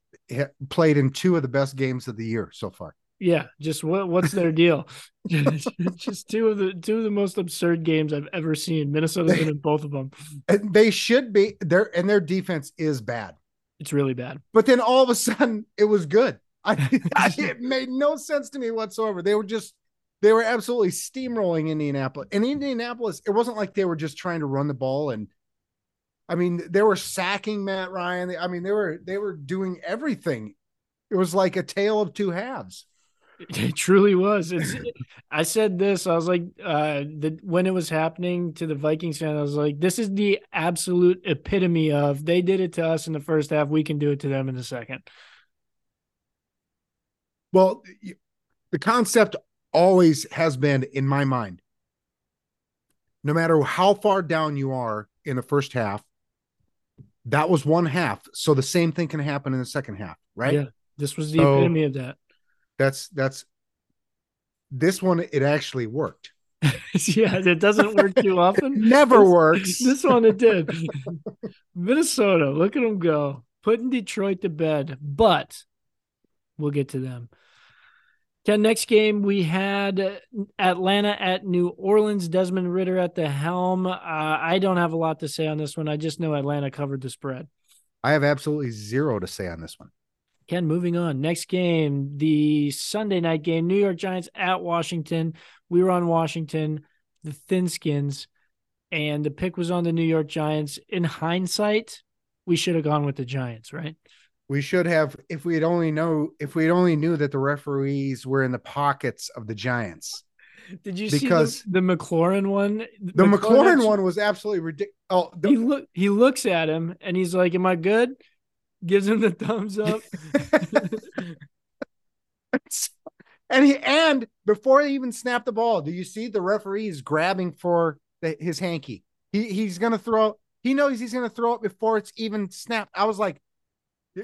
played in two of the best games of the year so far Yeah. Just what, what's their deal? just two of the, two of the most absurd games I've ever seen. Minnesota's been in both of them. And they should be there, and their defense is bad. It's really bad. But then all of a sudden, it was good. I, I it made no sense to me whatsoever. They were just they were absolutely steamrolling Indianapolis. And Indianapolis, it wasn't like they were just trying to run the ball and I mean, they were sacking Matt Ryan. I mean, they were they were doing everything. It was like a tale of two halves. It truly was. It's. I said this. I was like, uh, the when it was happening to the Vikings fan, I was like, this is the absolute epitome of they did it to us in the first half. We can do it to them in the second. Well, the concept always has been in my mind. No matter how far down you are in the first half, that was one half. So the same thing can happen in the second half, right? Yeah. This was the So- epitome of that. That's that's this one. It actually worked. yeah, it doesn't work too It often. never This- works. This one it did. Minnesota, look at them go, putting Detroit to bed. But We'll get to them. Ken, next game we had Atlanta at New Orleans. Desmond Ridder at the helm. Uh, I don't have a lot to say on this one. I just know Atlanta covered the spread. I have absolutely zero to say on this one. Ken, moving on. Next game, the Sunday night game, New York Giants at Washington. We were on Washington, the Thinskins, and the pick was on the New York Giants. In hindsight, we should have gone with the Giants, right? We should have, if we had only know, if we had only knew that the referees were in the pockets of the Giants. Did you Because- see the, the McLaurin one? The McLaurin actually- one was absolutely ridiculous. Oh, the- He look he looks at him and he's like, "Am I good?" Gives him the thumbs up. and he and before he even snapped the ball, do you see the referee is grabbing for the, his hanky? He he's gonna throw. He knows he's gonna throw it before it's even snapped. I was like,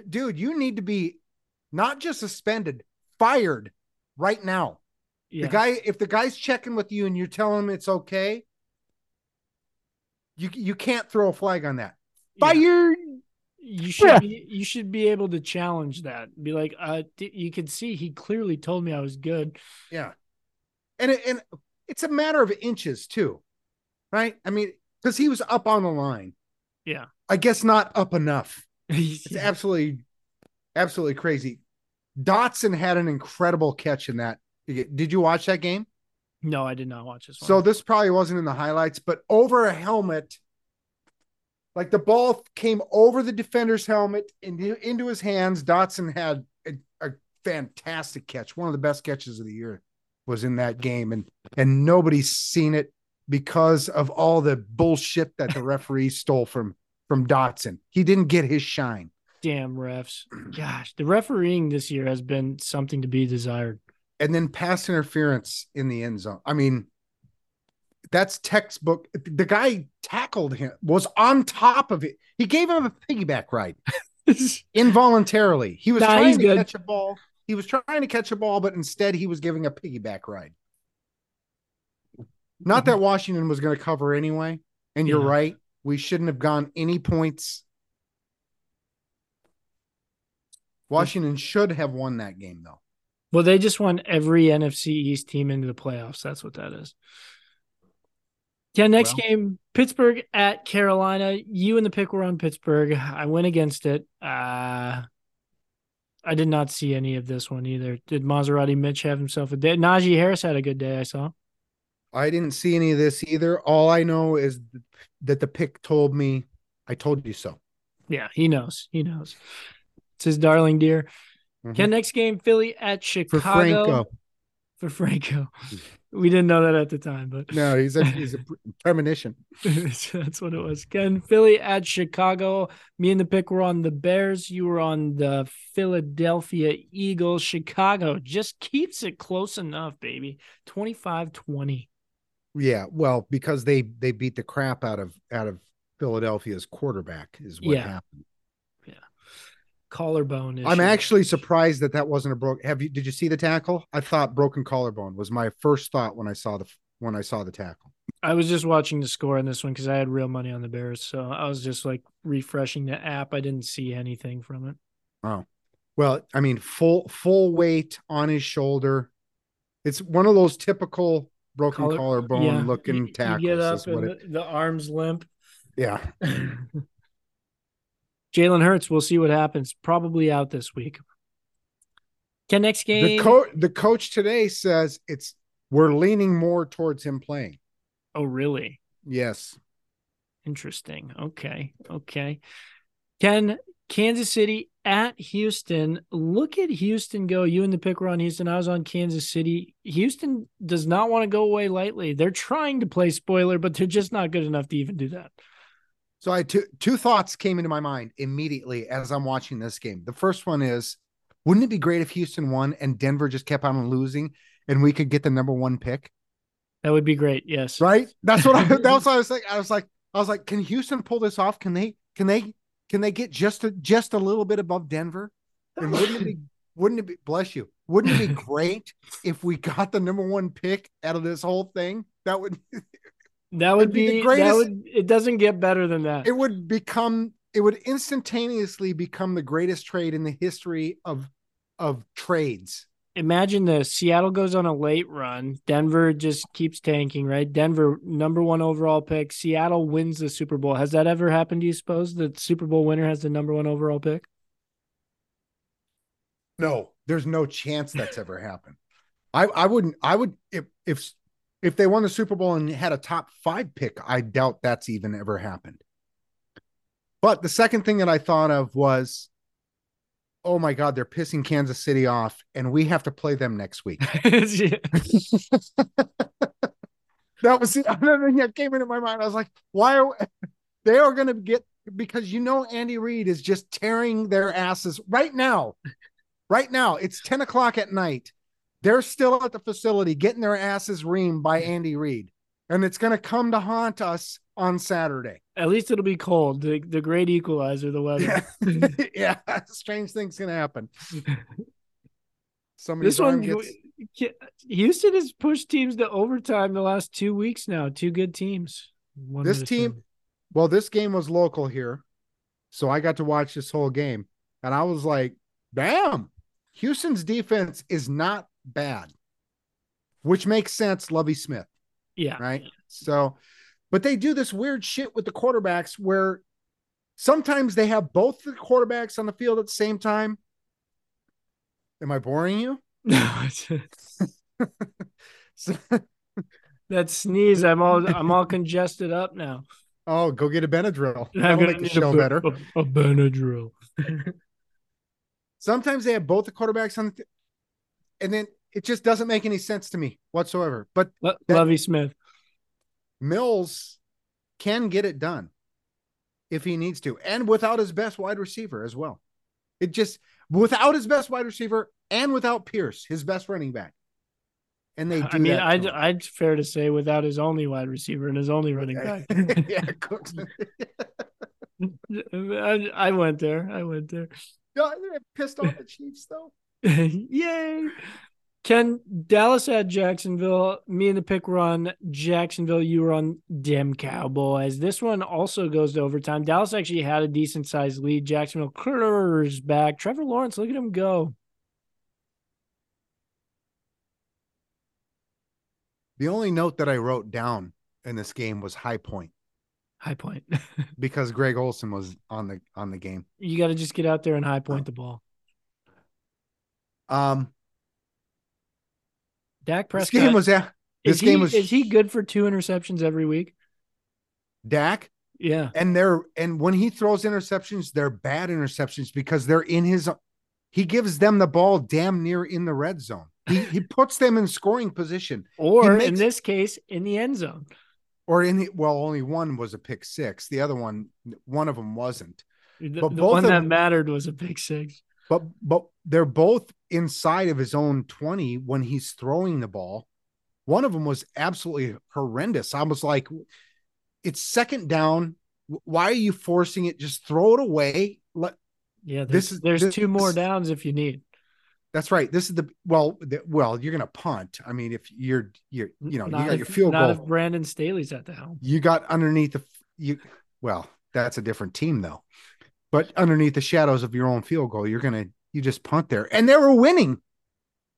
dude, you need to be not just suspended, fired right now. yeah. The guy, if the guy's checking with you and you're telling him it's okay, you you can't throw a flag on that. Yeah. Fired. You should be you should be able to challenge that. Be like, uh, you can see he clearly told me I was good. Yeah. And it, and it's a matter of inches too. Right? I mean, because he was up on the line. Yeah. I guess not up enough. It's absolutely absolutely crazy. Dotson had an incredible catch in that. Did you watch that game? No, I did not watch this one. So this probably wasn't in the highlights, but over a helmet, like the ball came over the defender's helmet and into his hands. Dotson had a, a fantastic catch. One of the best catches of the year was in that game, and and nobody's seen it because of all the bullshit that the referee stole from from Dotson. He didn't get his shine. damn refs. Gosh, the refereeing this year has been something to be desired. and then pass interference in the end zone. I mean, that's textbook. The guy tackled him, was on top of it. He gave him a piggyback ride involuntarily. He was Nah, trying to good. catch a ball. He was trying to catch a ball, but instead he was giving a piggyback ride. Not mm-hmm. that Washington was going to cover anyway. And you're right. We shouldn't have gone any points. Washington should have won that game, though. Well, they just won every NFC East team into the playoffs. That's what that is. Yeah, next Well- game, Pittsburgh at Carolina. You and the pick were on Pittsburgh. I went against it. Uh I did not see any of this one either. Did Maserati Mitch have himself a day? Najee Harris had a good day, I saw. I didn't see any of this either. All I know is that the pick told me, I told you so. Yeah, he knows. He knows. It's his darling dear. Mhm. Ken, next game, Philly at Chicago. For Franco. For Franco. We didn't know that at the time, but No, he's a he's a premonition. That's what it was. Ken, Philly at Chicago. Me and the pick were on the Bears. You were on the Philadelphia Eagles. Chicago just keeps it close enough, baby. 25 20. Yeah, well, because they they beat the crap out of out of Philadelphia's quarterback is what Yeah. happened. Yeah, collarbone. I'm actually surprised that that wasn't a broke. Have you? Did you see the tackle? I thought broken collarbone was my first thought when I saw the when I saw the tackle. I was just watching the score on this one because I had real money on the Bears. So I was just like refreshing the app. I didn't see anything from it. Oh, well, I mean, full full weight on his shoulder. It's one of those typical broken Collar- collarbone Yeah, looking you- you tackles. get up is what and it, the, the arms limp. yeah. Jalen Hurts, we'll see what happens. Probably out this week. Ken, next The game. the coach today says it's we're leaning more towards him playing. oh, really? Yes. Interesting. Okay. Okay. Ken, Kansas City at Houston. Look at Houston go. You and the pick were on Houston. I was on Kansas City. Houston does not want to go away lightly. They're trying to play spoiler, but they're just not good enough to even do that. So I had two two thoughts came into my mind immediately as I'm watching this game. The first one is, wouldn't it be great if Houston won and Denver just kept on losing and we could get the number one pick? That would be great. Yes. Right? That's what I that's what I was like. I was like, I was like, can Houston pull this off? Can they can they can they get just a just a little bit above Denver? And wouldn't it be wouldn't it be bless you? Wouldn't it be great if we got the number one pick out of this whole thing? That would That would be the be, that greatest- would it doesn't get better than that. it would become it would instantaneously become the greatest trade in the history of of trades. Imagine this: Seattle goes on a late run. Denver just keeps tanking, right? Denver number one overall pick. Seattle wins the Super Bowl. Has that ever happened? Do you suppose the Super Bowl winner has the number one overall pick? No, there's no chance that's ever happened. I I wouldn't. I would if if if they won the Super Bowl and had a top five pick. I doubt that's even ever happened. But the second thing that I thought of was oh my god, they're pissing Kansas City off, and we have to play them next week. That was the other thing that came into my mind. I was like, why are they are going to get because you know Andy Reid is just tearing their asses right now. Right now, it's 10 o'clock at night. They're still at the facility getting their asses reamed by Andy Reid. And it's going to come to haunt us on Saturday. At least it'll be cold. The, the great equalizer, the weather. yeah, strange things can happen. Somebody's this one, gets Houston has pushed teams to overtime the last two weeks now. Two good teams. One this team two. well this game was local here so i got to watch this whole game and i was like damn houston's defense is not bad which makes sense lovie smith Yeah. right so but they do this weird shit with the quarterbacks where sometimes they have both the quarterbacks on the field at the same time am i boring you So- that sneeze. I'm all I'm all congested up now. oh go get a benadryl I'm that'll gonna make the show a, better A, a Benadryl. sometimes they have both the quarterbacks on the and then it just doesn't make any sense to me whatsoever but Le- That- Lovie Smith. Mills can get it done if he needs to and without his best wide receiver as well it just without his best wide receiver and without pierce his best running back and they do I mean, I'd, him. I'd fair to say without his only wide receiver and his only running back. yeah Cooks. I, I went there. I went there. No, they're pissed off the chiefs though Yay. Ken, Dallas at Jacksonville. Me and the pick were on Jacksonville. You were on Dem Cowboys. This one also goes to overtime. Dallas actually had a decent sized lead. Jacksonville curves back. Trevor Lawrence, look at him go. the only note that i wrote down in this game was high point High point. because greg olsen was on the on the game you got to just get out there and high point the ball. um Dak this game was is this he, game was Is he good for two interceptions every week? Dak Yeah. and they're and when he throws interceptions, they're bad interceptions because they're in his. He gives them the ball damn near in the red zone. He he puts them in scoring position, Or in this case, in the end zone. or in the well, only one was a pick six. The other one, one of them wasn't. The, But the both one of that mattered was a pick six. But but they're both inside of his own twenty when he's throwing the ball. One of them was absolutely horrendous. I was like, it's second down. Why are you forcing it? Just throw it away. Let Yeah, This there's, is- there's this- two more downs if you need. That's right. This is the well, the, well, you're gonna punt. I mean, if you're you're you know Not you got if, your field not goal, if Brandon Staley's at the helm. you got underneath the you. Well, that's a different team though. But underneath the shadows of your own field goal, you're gonna you just punt there, and they were winning.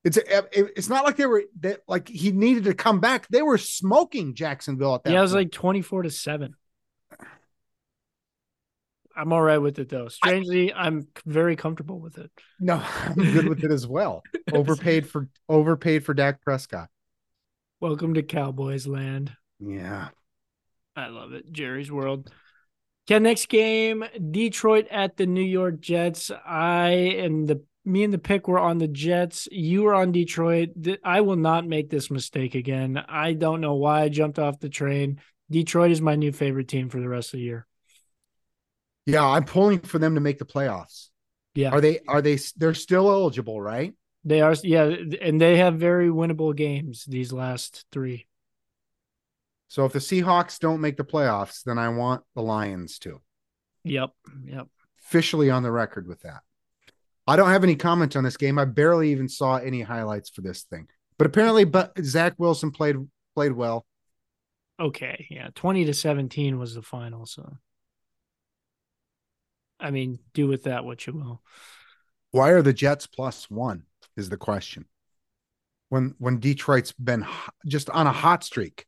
It's uh, it's not like they were that like he needed to come back. They were smoking Jacksonville at that. Yeah, it was like 24 to 7. I'm all right with it though. Strangely, I'm very comfortable with it. no, I'm good with it as well. Overpaid for overpaid for Dak Prescott. Welcome to Cowboys land. Yeah, I love it. Jerry's world. Okay, next game, Detroit at the New York Jets. I and the me and the pick were on the Jets. You were on Detroit. I will not make this mistake again. I don't know why I jumped off the train. Detroit is my new favorite team for the rest of the year. yeah. I'm pulling for them to make the playoffs. Yeah. Are they? Are they? They're still eligible, right? They are, yeah, and they have very winnable games these last three. So if the Seahawks don't make the playoffs, then I want the Lions to. Yep, yep. Officially on the record with that. I don't have any comment on this game. I barely even saw any highlights for this thing. But apparently, but Zach Wilson played played well. Okay, yeah, twenty to seventeen was the final. So, I mean, do with that what you will. Why are the Jets plus one? Is the question. When when Detroit's been just on a hot streak.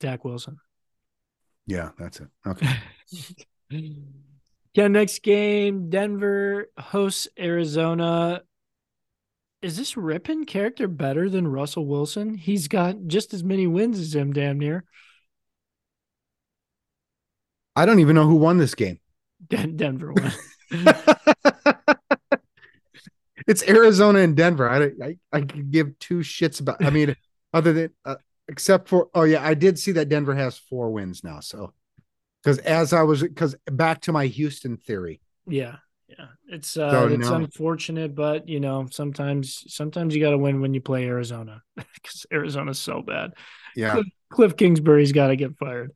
Dak Wilson. Yeah, that's it. Okay. Yeah, next game, Denver hosts Arizona. Is this Rypien character better than Russell Wilson? He's got just as many wins as him, damn near. I don't even know who won this game. Den- Denver won. it's Arizona and Denver. I I I could give two shits about. I mean, other than uh, except for oh yeah, I did see that Denver has four wins now. So because as I was because back to my Houston theory. yeah, yeah. It's uh, So it's no. unfortunate, but you know, sometimes sometimes you got to win when you play Arizona because Arizona's so bad. Yeah, Cliff Kingsbury's got to get fired.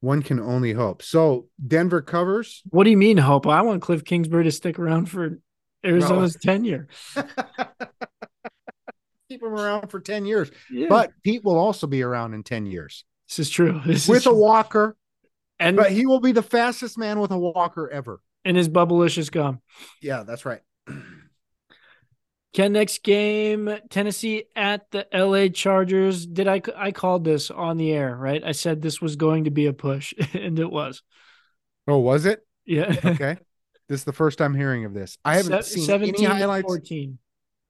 one can only hope. So Denver covers. What do you mean, hope? I want Cliff Kingsbury to stick around for Arizona's tenure. Keep him around for ten years. Yeah, But Pete will also be around in ten years this is true. This with is a true. walker. and But he will be the fastest man with a walker ever. and his bubblicious gum. Yeah, that's right. Ken, next game, Tennessee at the LA Chargers. Did I I called this on the air, right? I said this was going to be a push, and it was. Oh, was it? Yeah. Okay. this is the first I'm hearing of this. I haven't Se- seen 17 any highlights. 14.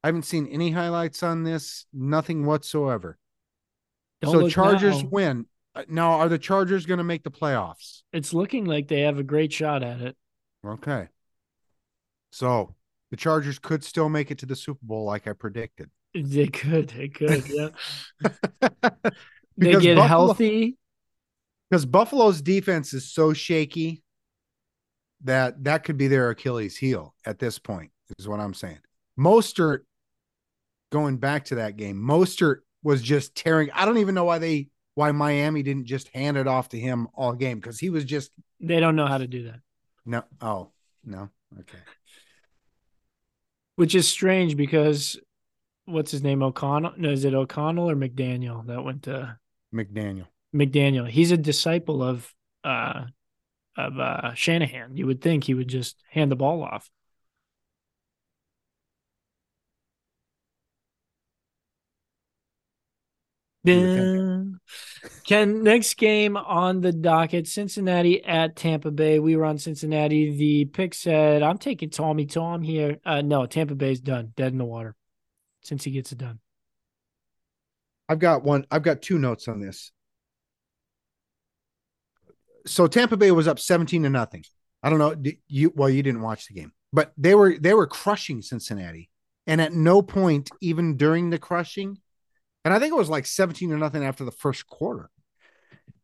I haven't seen any highlights on this. Nothing whatsoever. Don't so Chargers now. win. Uh, Now, are the Chargers going to make the playoffs? It's looking like they have a great shot at it. Okay. So the Chargers could still make it to the Super Bowl, like I predicted. They could. They could. Yeah. they get Buffalo- healthy. Because Buffalo's defense is so shaky that that could be their Achilles heel at this point, is what I'm saying. Mostert, going back to that game, Mostert was just tearing. I don't even know why they why Miami didn't just hand it off to him all game because he was just They don't know how to do that, no. Oh no. Okay. which is strange because what's his name? O'Connell? No, is it O'Connell or McDaniel that went to McDaniel. McDaniel? He's a disciple of uh of uh Shanahan. You would think he would just hand the ball off. You would think. Ken, next game on the docket, Cincinnati at Tampa Bay. We were on Cincinnati. The pick said, I'm taking Tommy Tom here. Uh, no, Tampa Bay's done, dead in the water since he gets it done. I've got one. I've got two notes on this. So Tampa Bay was up 17 to nothing. I don't know. You well, you didn't watch the game, but they were they were crushing Cincinnati. And at no point, even during the crushing, and I think it was like 17 to nothing after the first quarter.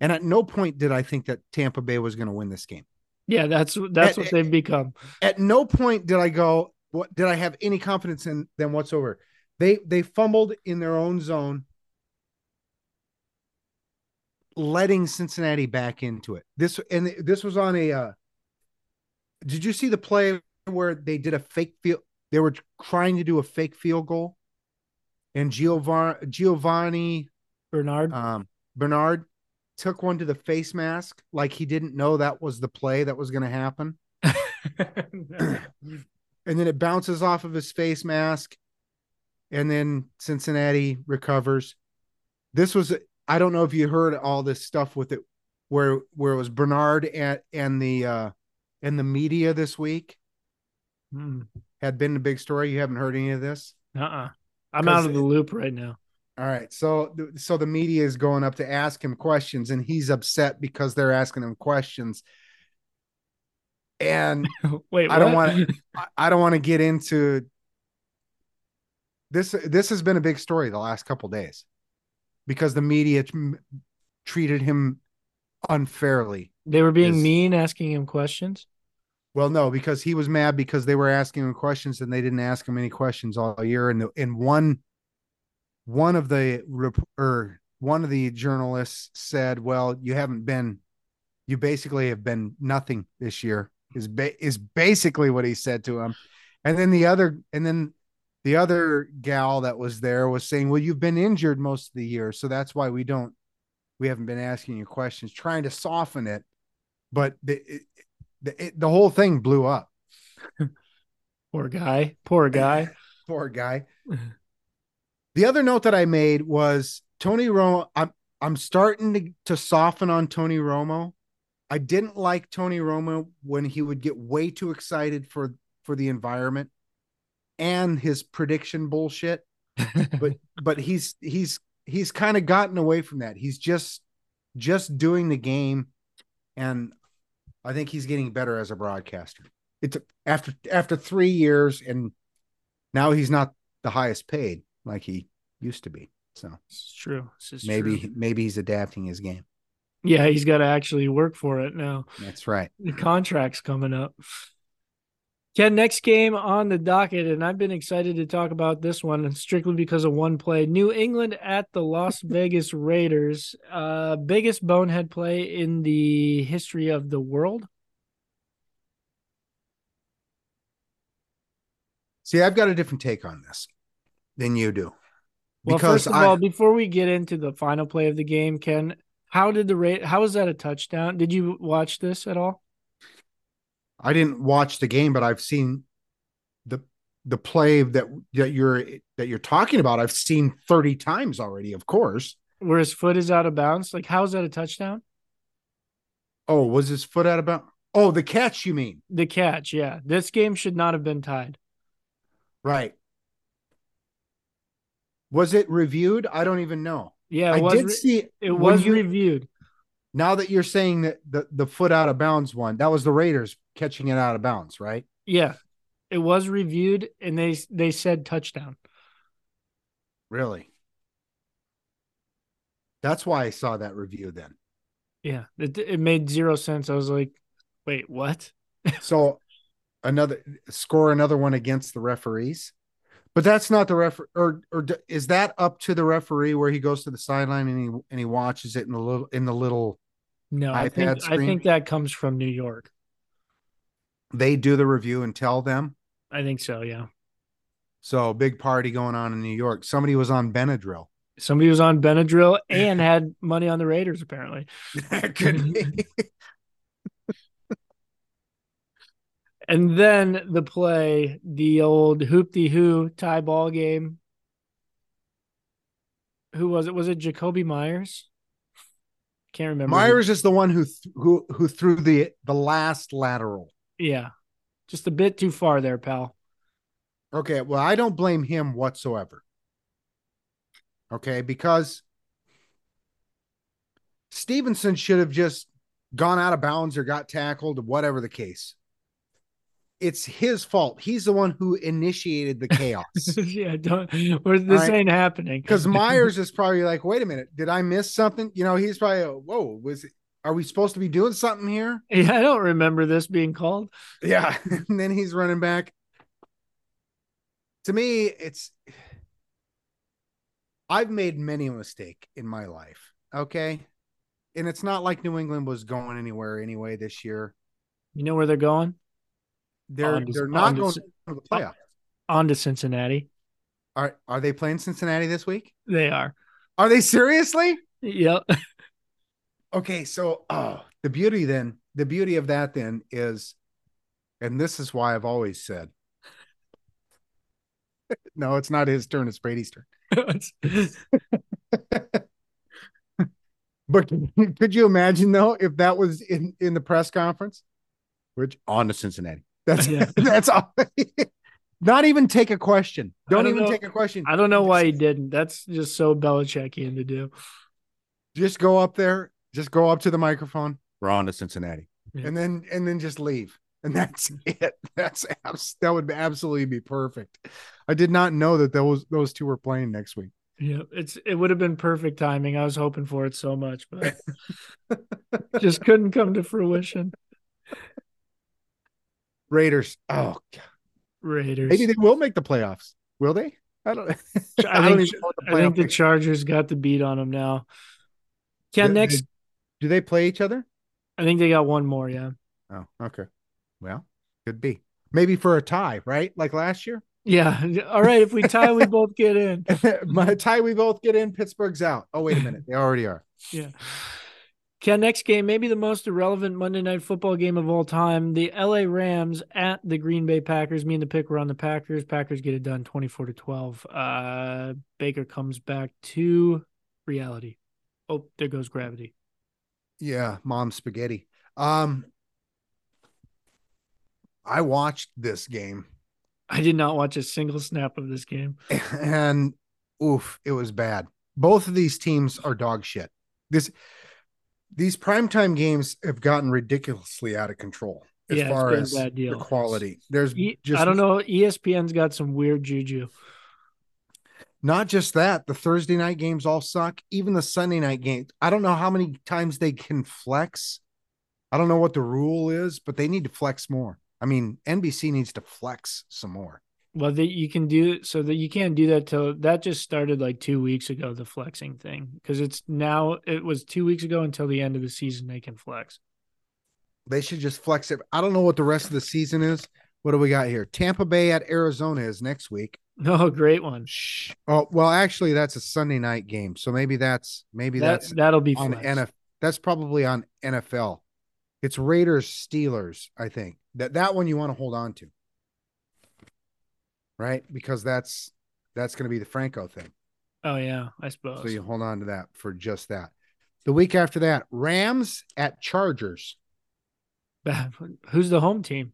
And at no point did I think that Tampa Bay was going to win this game. Yeah, that's that's Eh, what they've become. At no point did I go, what did I have any confidence in them whatsoever? They they fumbled in their own zone, letting Cincinnati back into it. This and this was on a uh did you see the play where they did a fake field they were trying to do a fake field goal and Giovanni Giovanni Bernard. um Bernard took one to the face mask like he didn't know that was the play that was going to happen. And then it bounces off of his face mask and then cincinnati recovers. This was i don't know if you heard all this stuff with it where where it was bernard and and the uh and the media this week. Mm, had been a big story. You haven't heard any of this? Uh-uh. I'm out of the loop right now. all right so so the media is going up to ask him questions and he's upset because they're asking him questions and Wait, I don't wanna- I- I don't want to get into this. This has been a big story the last couple days because the media t- treated him unfairly. They were being mean, asking him questions. Well, no, because he was mad because they were asking him questions and they didn't ask him any questions all year. And the, and one one of the or one of the journalists said, "Well, you haven't been, you basically have been nothing this year." Is ba- is basically what he said to him. And then the other and then the other gal that was there was saying, "Well, you've been injured most of the year, so that's why we don't we haven't been asking you questions, trying to soften it." But the it, the, it, the whole thing blew up. Poor guy. Poor guy. Poor guy. The other note that I made was Tony Romo. I'm I'm starting to, to soften on Tony Romo. I didn't like Tony Romo when he would get way too excited for for the environment and his prediction bullshit. But but he's he's he's kind of gotten away from that. He's just just doing the game and I think he's getting better as a broadcaster. It's after after 3 years and now he's not the highest paid like he used to be. So it's true. Maybe true. maybe he's adapting his game. Yeah, he's got to actually work for it now. That's right. The contract's coming up. Ken, next game on the docket, and I've been excited to talk about this one strictly because of one play. New England at the Las Vegas Raiders. Uh, biggest bonehead play in the history of the world. See, I've got a different take on this than you do. Well, first of I- all, before we get into the final play of the game, Ken, how did the rate? How was that a touchdown? Did you watch this at all? I didn't watch the game, but I've seen the the play that that you're that you're talking about. I've seen 30 times already, of course. Where his foot is out of bounds? Like, how is that a touchdown? Oh, was his foot out of bounds? Oh, the catch, you mean? The catch, yeah. This game should not have been tied. Right. Was it reviewed? I don't even know. Yeah, I was. did re- see it was you- reviewed. Now that you're saying that the, the foot out of bounds one, that was the Raiders catching it out of bounds, right? Yeah, it was reviewed, and they they said touchdown. Really? That's why I saw that review then. Yeah, it it made zero sense. I was like, wait, what? So another score another one against the referees. But that's not the ref or or d- is that up to the referee where he goes to the sideline and he and he watches it in the little in the little No, I iPad think I think that comes from New York. They do the review and tell them. I think so. Yeah, So big party going on in New York. Somebody was on Benadryl. somebody was on Benadryl and had money on the Raiders apparently. That could be. And then the play, the old hoopty hoo tie ball game. Who was it? Was it Jakobi Meyers? Can't remember. who- Meyers is the one who th- who who threw the the last lateral. Yeah. Just a bit too far there, pal. Okay, well, I don't blame him whatsoever. Okay, because Stevenson should have just gone out of bounds or got tackled, whatever the case. It's his fault. He's the one who initiated the chaos. yeah, don't where this right. ain't happening. Because Meyers is probably like, wait a minute, did I miss something? You know, he's probably, whoa, was it, are we supposed to be doing something here? Yeah, I don't remember this being called. Yeah. and then he's running back. To me, it's I've made many a mistake in my life. Okay. And it's not like New England was going anywhere anyway this year. You know where they're going? They're On to- they're on not going s- to the playoffs. On to Cincinnati. Are are they playing Cincinnati this week? They are. Are they seriously? Yep. Okay, so oh, the beauty then, the beauty of that then is, and this is why I've always said, no, it's not his turn; it's Brady's turn. But could you imagine though if that was in in the press conference? Which on to Cincinnati. That's Yeah. that's all. Not even take a question. Don't, don't even know- take a question. I don't know why he didn't. That's just so Belichickian to do. Just go up there. Just go up to the microphone. We're on to Cincinnati, Yeah. and then and then just leave. And that's it. That's abs- that would absolutely be perfect. I did not know that those those two were playing next week. Yeah, it's it would have been perfect timing. I was hoping for it so much, but just couldn't come to fruition. Raiders. Oh, God. Raiders. maybe they will make the playoffs. Will they? I don't. I don't think even know the I think the Chargers got the beat on them now. Can next, Do they play each other? I think they got one more. Yeah, Oh, okay. Well, could be. Maybe for a tie, right? Like last year. yeah. All right, if we tie, we both get in. My tie, we both get in. Pittsburgh's out. Oh, wait a minute. They already are. Yeah. Ken, next game, maybe the most irrelevant Monday night football game of all time. The LA Rams at the Green Bay Packers. Me and the pick were on the Packers. Packers get it done 24 to 12. Uh, Baker comes back to reality. Oh, there goes gravity. Yeah, mom spaghetti. Um I watched this game I did not watch a single snap of this game. and oof, it was bad. Both of these teams are dog shit. This these primetime games have gotten ridiculously out of control as Yeah, far as the quality. There's E- just I don't know. ESPN's got some weird juju. Not just that, the Thursday night games all suck. Even the Sunday night game. I don't know how many times they can flex. I don't know what the rule is, but they need to flex more. I mean, NBC needs to flex some more. Well, that you can do so that you can't do that till that just started like two weeks ago. The flexing thing because it's now it was two weeks ago until the end of the season they can flex. They should just flex it. I don't know what the rest of the season is. What do we got here? Tampa Bay at Arizona is next week. No, oh, great one. Shh. Oh, well, actually, that's a Sunday night game. So maybe that's maybe That that's that'll be on. NFL. That's probably on NFL. It's Raiders Steelers, I think. That that one you want to hold on to. Right? Because that's that's going to be the Franco thing. Oh yeah, I suppose. So you hold on to that for just that. The week after that, Rams at Chargers. Who's the home team?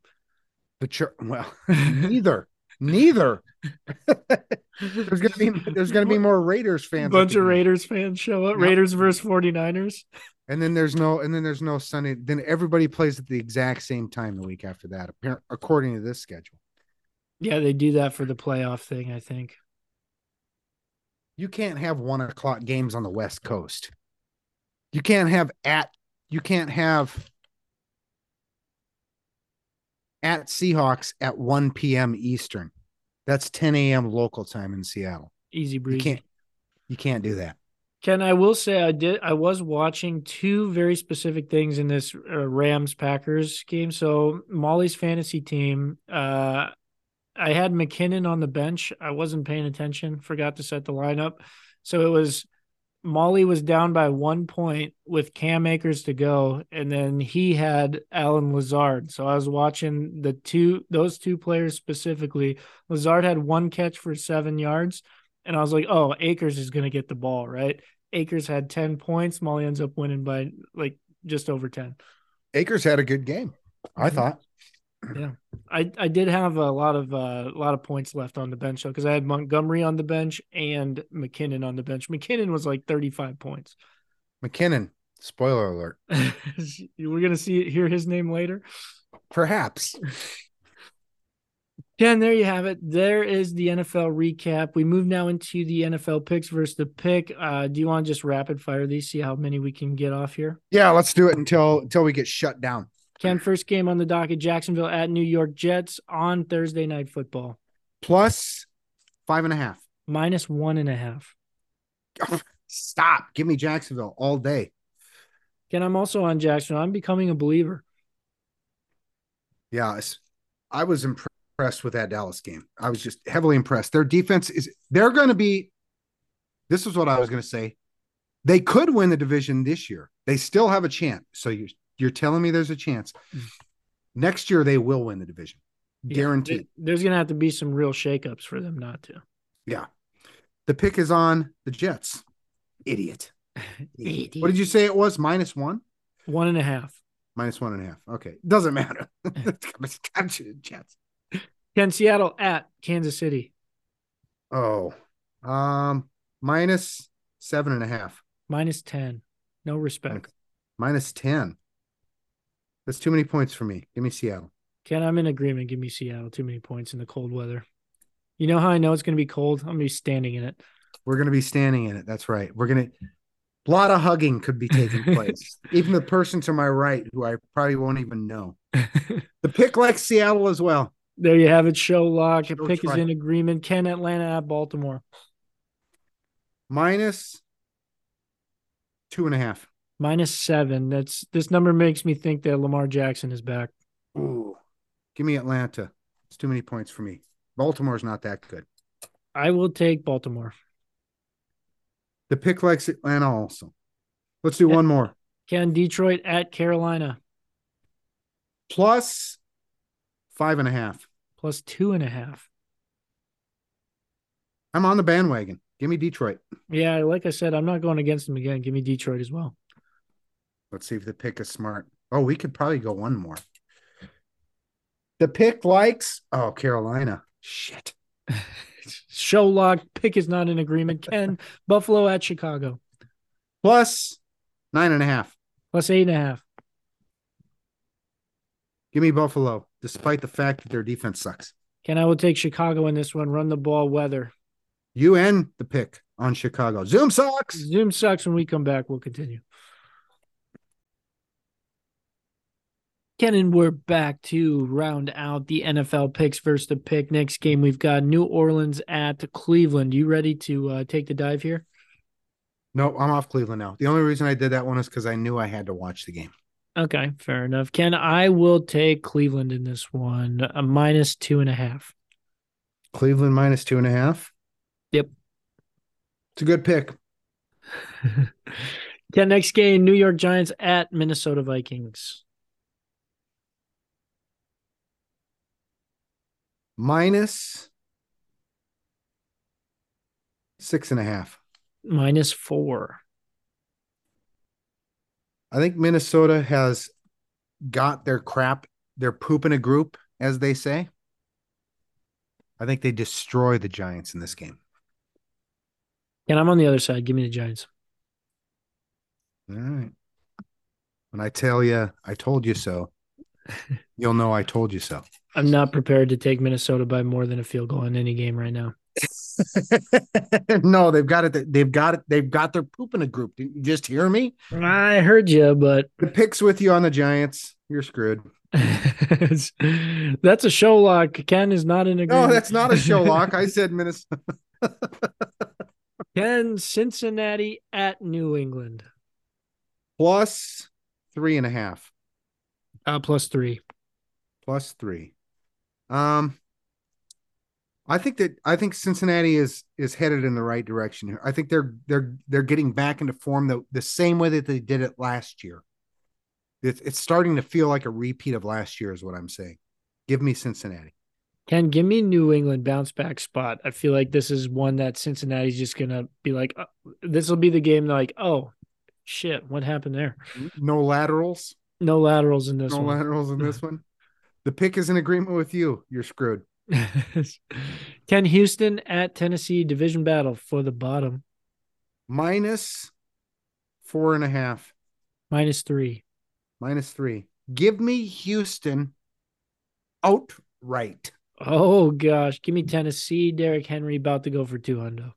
The char- well, neither. Neither. there's gonna be there's gonna be more Raiders fans. at bunch of. Raiders fans show up. Yep. Raiders versus 49ers. And then there's no and then there's no Sunday. Then everybody plays at the exact same time the week after that, according to this schedule. Yeah, they do that for the playoff thing, I think. You can't have one o'clock games on the West Coast. You can't have at you can't have at Seahawks at 1 p.m. Eastern. That's 10 a.m. local time in Seattle. Easy You breezy. can't you can't do that. Ken, I will say I did. I was watching two very specific things in this uh, Rams Packers game. So Molly's fantasy team, uh, I had McKinnon on the bench. I wasn't paying attention. Forgot to set the lineup. So it was Molly was down by one point with Cam Akers to go, and then he had Allen Lazard. So I was watching the two those two players specifically. Lazard had one catch for seven yards. And I was like, oh, Akers is going to get the ball, right? Akers had 10 points. Molly ends up winning by like just over 10. Akers had a good game. I Mhm. thought. I, I did have a lot of uh, a lot of points left on the bench though because I had Montgomery on the bench and McKinnon on the bench. McKinnon was like 35 points. McKinnon, spoiler alert. We're gonna see hear his name later. Perhaps. Ken, there you have it. There is the NFL recap. We move now into the NFL picks versus the pick. Uh, do you want to just rapid fire these? See how many we can get off here. Yeah, let's do it until until we get shut down. Ken, first game on the docket, Jacksonville at New York Jets on Thursday night football. Plus five and a half. Minus one and a half. Oh, stop. Give me Jacksonville all day. Ken, I'm also on Jacksonville. I'm becoming a believer. Yeah, I was impressed with that Dallas game. I was just heavily impressed. Their defense is they're going to be This is what I was going to say. They could win the division this year. They still have a chance. So you you're telling me there's a chance. Next year they will win the division. Guaranteed. there- There's going to have to be some real shakeups for them not to. Yeah. The pick is on the Jets. Idiot. Idiot. What did you say it was? Minus one? One and a half. Minus one and a half. Okay. Doesn't matter. Jets. Ken, Seattle at Kansas City. Oh. Um minus seven and a half. Minus 10. No respect. Minus 10. That's too many points for me. Give me Seattle. Ken, I'm in agreement. Give me Seattle. Too many points in the cold weather. You know how I know it's going to be cold? I'm going to be standing in it. We're going to be standing in it. That's right. We're going to, a lot of hugging could be taking place. even the person to my right, who I probably won't even know. The pick likes Seattle as well. There you have it. Show lock. Show Pick is in agreement. Ken, Atlanta at Baltimore. Minus two and a half. Minus seven. That's this number makes me think that Lamar Jackson is back. Ooh. Give me Atlanta. It's too many points for me. Baltimore's not that good. I will take Baltimore. The pick likes Atlanta also. Let's do one more. Can Detroit at Carolina Plus five and a half. plus two and a half. I'm on the bandwagon. Give me Detroit. Yeah, like I said, I'm not going against them again. Give me Detroit as well. Let's see if the pick is smart. Oh, we could probably go one more. The pick likes oh Carolina. Shit. Show lock pick is not in agreement. Ken Buffalo at Chicago Plus nine and a half. plus eight and a half. Give me Buffalo, despite the fact that their defense sucks. Ken, I will take Chicago in this one. Run the ball, weather. You and the pick on Chicago. Zoom sucks. Zoom sucks. When we come back, we'll continue. Ken and we're back to round out the NFL picks versus the pick. Next game, we've got New Orleans at Cleveland. You ready to uh, take the dive here? No, I'm off Cleveland now. The only reason I did that one is because I knew I had to watch the game. Okay, fair enough. Ken, I will take Cleveland in this one, a minus two and a half. Cleveland minus two and a half. Yep. It's a good pick. Ken, next game, New York Giants at Minnesota Vikings. Minus six and a half. Minus four. I think Minnesota has got their crap, their poop in a group, as they say. I think they destroy the Giants in this game. And I'm on the other side. Give me the Giants. All right. When I tell you, I told you so, you'll know I told you so. I'm not prepared to take Minnesota by more than a field goal in any game right now. no, they've got it. They've got it. They've got their poop in a group. Did you just hear me? I heard you, but The picks with you on the Giants. You're screwed. that's a show lock. Ken is not in agreement. No, that's not a show lock. I said Minnesota. Ken Cincinnati at New England. Plus three and a half. Uh, plus three. Plus three. Um, I think that I think Cincinnati is is headed in the right direction here. I think they're they're they're getting back into form the the same way that they did it last year. It's it's starting to feel like a repeat of last year, is what I'm saying. Give me Cincinnati. Ken, give me New England bounce back spot. I feel like this is one that Cincinnati's just gonna be like, uh, this will be the game. Like, oh shit, what happened there? No laterals. No laterals in this no one. laterals in this one. The pick is in agreement with you. You're screwed. Ken Houston at Tennessee division battle for the bottom Minus four and a half. minus three. Minus three. Give me Houston outright. Oh gosh, give me Tennessee. Derrick Henry about to go for two hundred.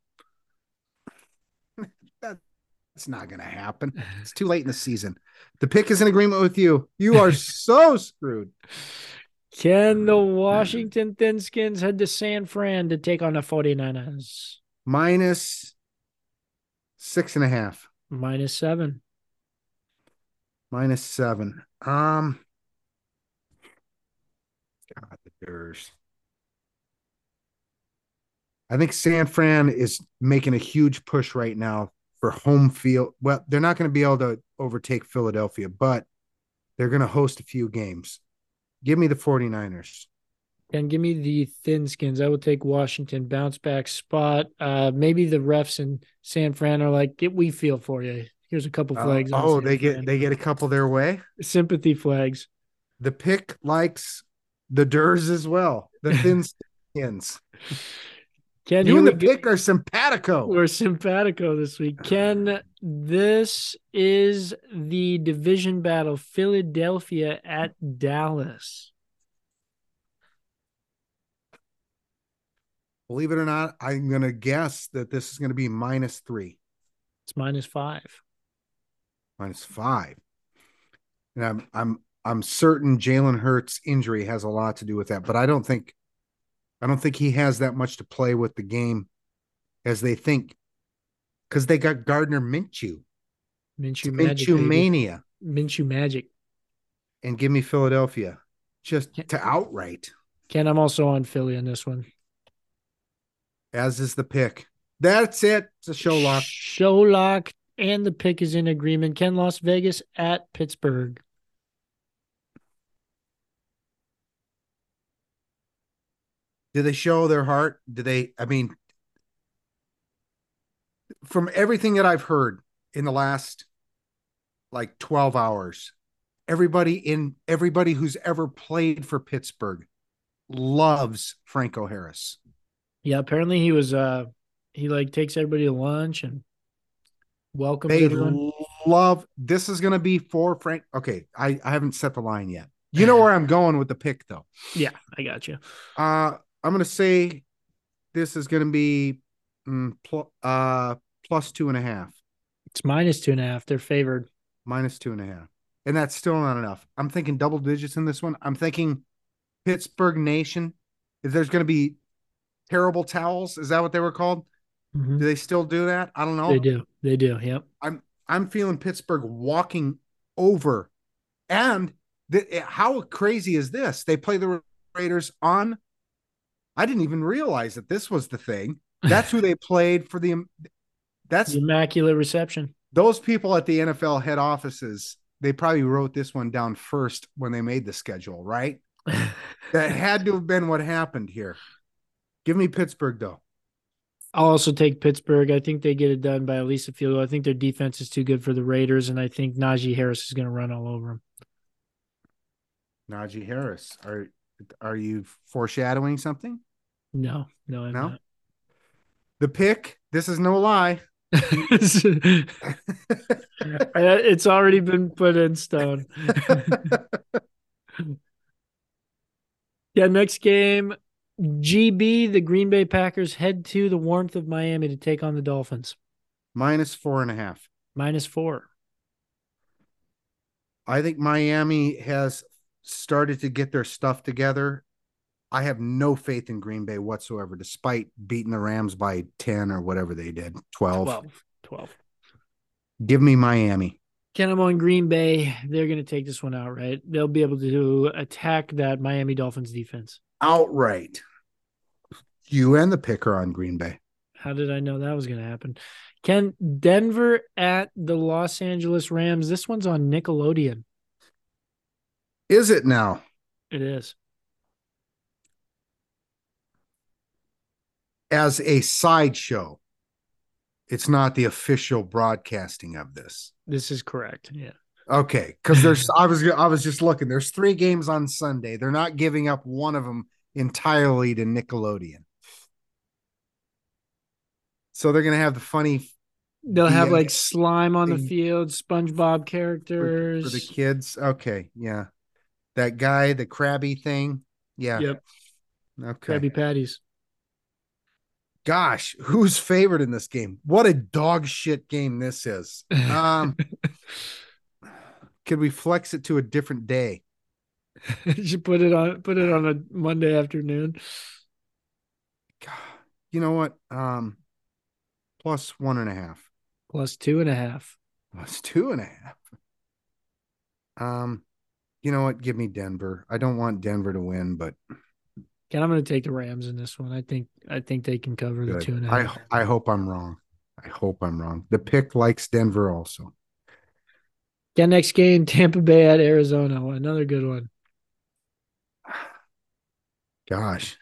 It's not going to happen. It's too late in the season. The pick is in agreement with you. You are so screwed. Can the Washington Thinskins head to San Fran to take on the 49ers? Minus six and a half. Minus seven. Minus seven. Um, God, the Bears. I think San Fran is making a huge push right now for home field. Well, they're not going to be able to overtake Philadelphia, but they're going to host a few games. Give me the 49ers. And give me the thin skins. I will take Washington bounce back spot. Uh, maybe the refs in San Fran are like, "Get we feel for you." Here's a couple flags. on oh, San they get they get a couple their way. sympathy flags. The pick likes the Durs as well. The thin skins. Ken, You and the go. pick are simpatico. We're simpatico this week. Ken, this is the division battle Philadelphia at Dallas. Believe it or not, I'm gonna guess that this is gonna be minus three, It's minus five. minus five. And I'm I'm I'm certain Jalen Hurts' injury has a lot to do with that, but I don't think I don't think he has that much to play with the game as they think. Because they got Gardner Minshew, Minshew magic. Minshew mania, Minshew magic. and give me Philadelphia just Yeah. to outright, Ken, I'm also on Philly on this one. as is the pick. That's it. It's a show lock. Show lock. and the pick is in agreement. Ken Las Vegas at Pittsburgh. Do they show their heart? Do they? I mean, from everything that I've heard in the last like 12 hours, everybody in everybody who's ever played for Pittsburgh loves Franco Harris. Yeah, apparently he was uh he like takes everybody to lunch and welcomes They everyone. love this is gonna be for Frank. Okay, I, I haven't set the line yet. You know where I'm going with the pick though. Yeah, I got you. Uh I'm gonna say this is gonna be mm, pl- uh plus two and a half. It's minus two and a half. They're favored. minus two and a half. And that's still not enough. I'm thinking double digits in this one. I'm thinking Pittsburgh Nation. If there's going to be terrible towels, is that what they were called? Mhm. Do they still do that? I don't know. They do. They do. Yep. I'm feeling Pittsburgh walking over. And the, how crazy is this? They play the Raiders on. I didn't even realize that this was the thing. That's who they played for the. That's The immaculate reception. those people at the NFL head offices, they probably wrote this one down first when they made the schedule, right? That had to have been what happened here. Give me Pittsburgh though. I'll also take Pittsburgh. I think they get it done by at least a field goal. I think their defense is too good for the Raiders, and I think Najee Harris is going to run all over them. Najee Harris. Are are you foreshadowing something? No, no, I'm No? not. The pick, this is no lie. it's already been put in stone. Yeah, next game, GB, the Green Bay Packers head to the warmth of Miami to take on the Dolphins. Minus four and a half. Minus four. I think Miami has started to get their stuff together. I have no faith in Green Bay whatsoever, despite beating the Rams by 10 or whatever they did 12. 12. 12. Give me Miami. Ken, I'm on Green Bay. They're going to take this one out, right? They'll be able to attack that Miami Dolphins defense. outright. You and the picker on Green Bay. How did I know that was going to happen? Ken, Denver at the Los Angeles Rams. This one's on Nickelodeon. Is it now? It is. As a sideshow, it's not the official broadcasting of this. This is correct. Yeah. Okay, because there's I was I was just looking. There's three games on Sunday. They're not giving up one of them entirely to Nickelodeon. So they're gonna have the funny They'll have Yeah. like slime on the Thing. field, SpongeBob for, characters. for the kids. Okay, yeah, that guy, the crabby thing. Yeah. Yep. Okay. Krabby Patties. Gosh, who's favored in this game? What a dog shit game this is. Um, could we flex it to a different day? you should put it on put it on a Monday afternoon. God, you know what? Um, plus one and a half. Plus two and a half. Plus two and a half. Um, you know what? Give me Denver. I don't want Denver to win, but I'm gonna take the Rams in this one. I think I think they can cover the good. two and a I half. I hope I'm wrong. I hope I'm wrong. The pick likes Denver also. Yeah, next game, Tampa Bay at Arizona. Another good one. Gosh,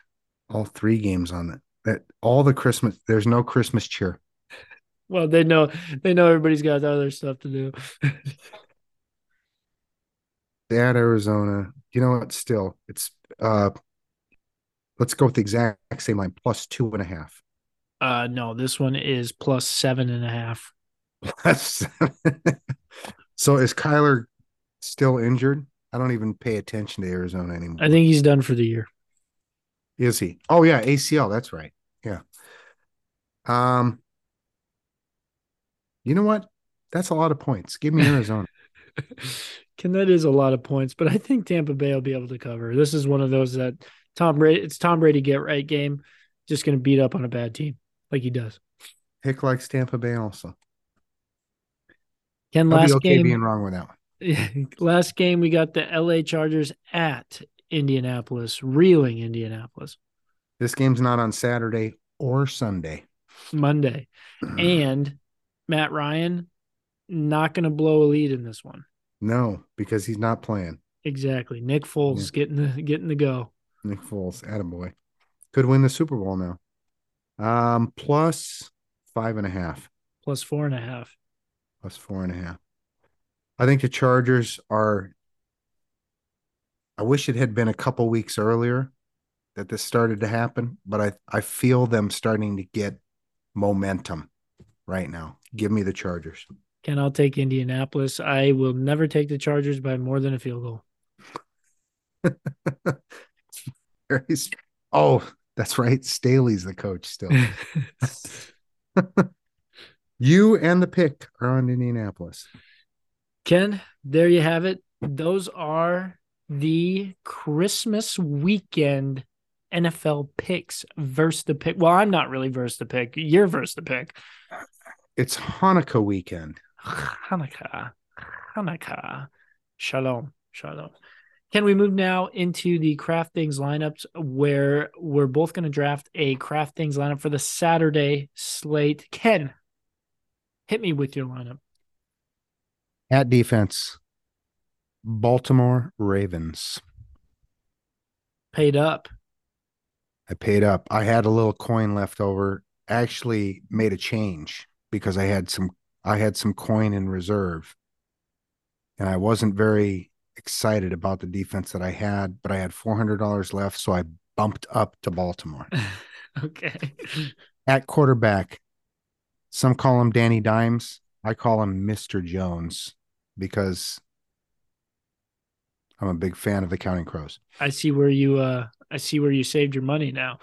all three games on that. That all the Christmas. There's no Christmas cheer. Well, they know they know everybody's got other stuff to do. At Arizona. You know what? Still, it's uh. Let's go with the exact same line. Plus two and a half. Uh no, this one is plus seven and a half. Plus. so is Kyler still injured? I don't even pay attention to Arizona anymore. I think he's done for the year. Is he? Oh yeah, ACL. That's right. Yeah. Um. You know what? That's a lot of points. Give me Arizona. Ken, that is a lot of points, but I think Tampa Bay will be able to cover. This is one of those that Tom Brady, it's Tom Brady get right game, just going to beat up on a bad team like he does. Pick like Tampa Bay also. Ken, I'll last okay game, being wrong with that one. last game we got the LA Chargers at Indianapolis, reeling Indianapolis This game's not on Saturday or Sunday. Monday, and Matt Ryan not going to blow a lead in this one. No, because he's not playing. Exactly. Nick Foles getting the getting the go. Nick Foles, attaboy. Could win the Super Bowl now. Um, plus five and a half. Plus four and a half. Plus four and a half. I think the Chargers are. I wish it had been a couple weeks earlier that this started to happen, but I, I feel them starting to get momentum right now. Give me the Chargers. Ken, I'll take Indianapolis. I will never take the Chargers by more than a field goal. oh, that's right. Staley's the coach still. you and the pick are on Indianapolis. Ken, there you have it. Those are the Christmas weekend NFL picks versus the pick. Well, I'm not really versus the pick. You're versus the pick. It's Hanukkah weekend. Hanukkah. Hanukkah. Shalom. Shalom. Can we move now into the DraftKings lineups where we're both going to draft a DraftKings lineup for the Saturday slate? Ken, hit me with your lineup. At defense, Baltimore Ravens. Paid up. I paid up. I had a little coin left over. Actually made a change because I had some I had some coin in reserve. And I wasn't very excited about the defense that I had, but I had $400 left, so I bumped up to Baltimore. okay. At quarterback, some call him Danny Dimes. I call him Mr. Jones because I'm a big fan of the Counting Crows. I see where you uh I see where you saved your money now.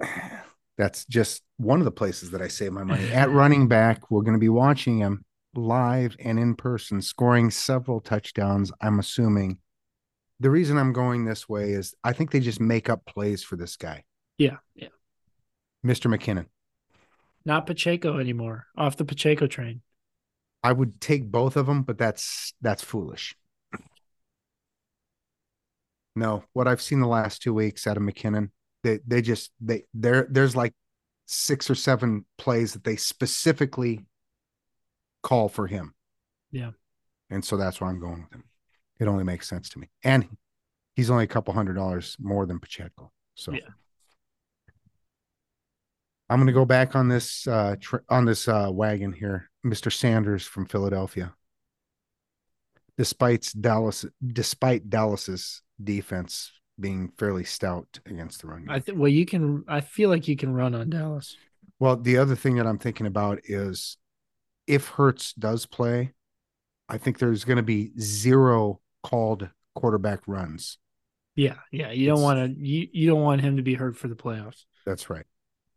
That's just one of the places that I save my money. At running back, we're going to be watching him live and in person, scoring several touchdowns. I'm assuming the reason I'm going this way is I think they just make up plays for this guy. Yeah, yeah. Mr. McKinnon. Not Pacheco anymore. Off the Pacheco train. I would take both of them, but that's that's foolish. No, what I've seen the last two weeks out of McKinnon, they they just they there there's like six or seven plays that they specifically call for him. Yeah. And so that's why I'm going with him. It only makes sense to me. And he's only a couple hundred dollars more than Pacheco. So yeah. I'm going to go back on this uh tr- on this uh wagon here, Mr. Sanders from Philadelphia. Despite Dallas despite Dallas's defense being fairly stout against the run. Game. I think well you can I feel like you can run on Dallas. Well, the other thing that I'm thinking about is if Hurts does play, I think there's going to be zero called quarterback runs. Yeah, yeah. You don't want to you, you don't want him to be hurt for the playoffs. That's right.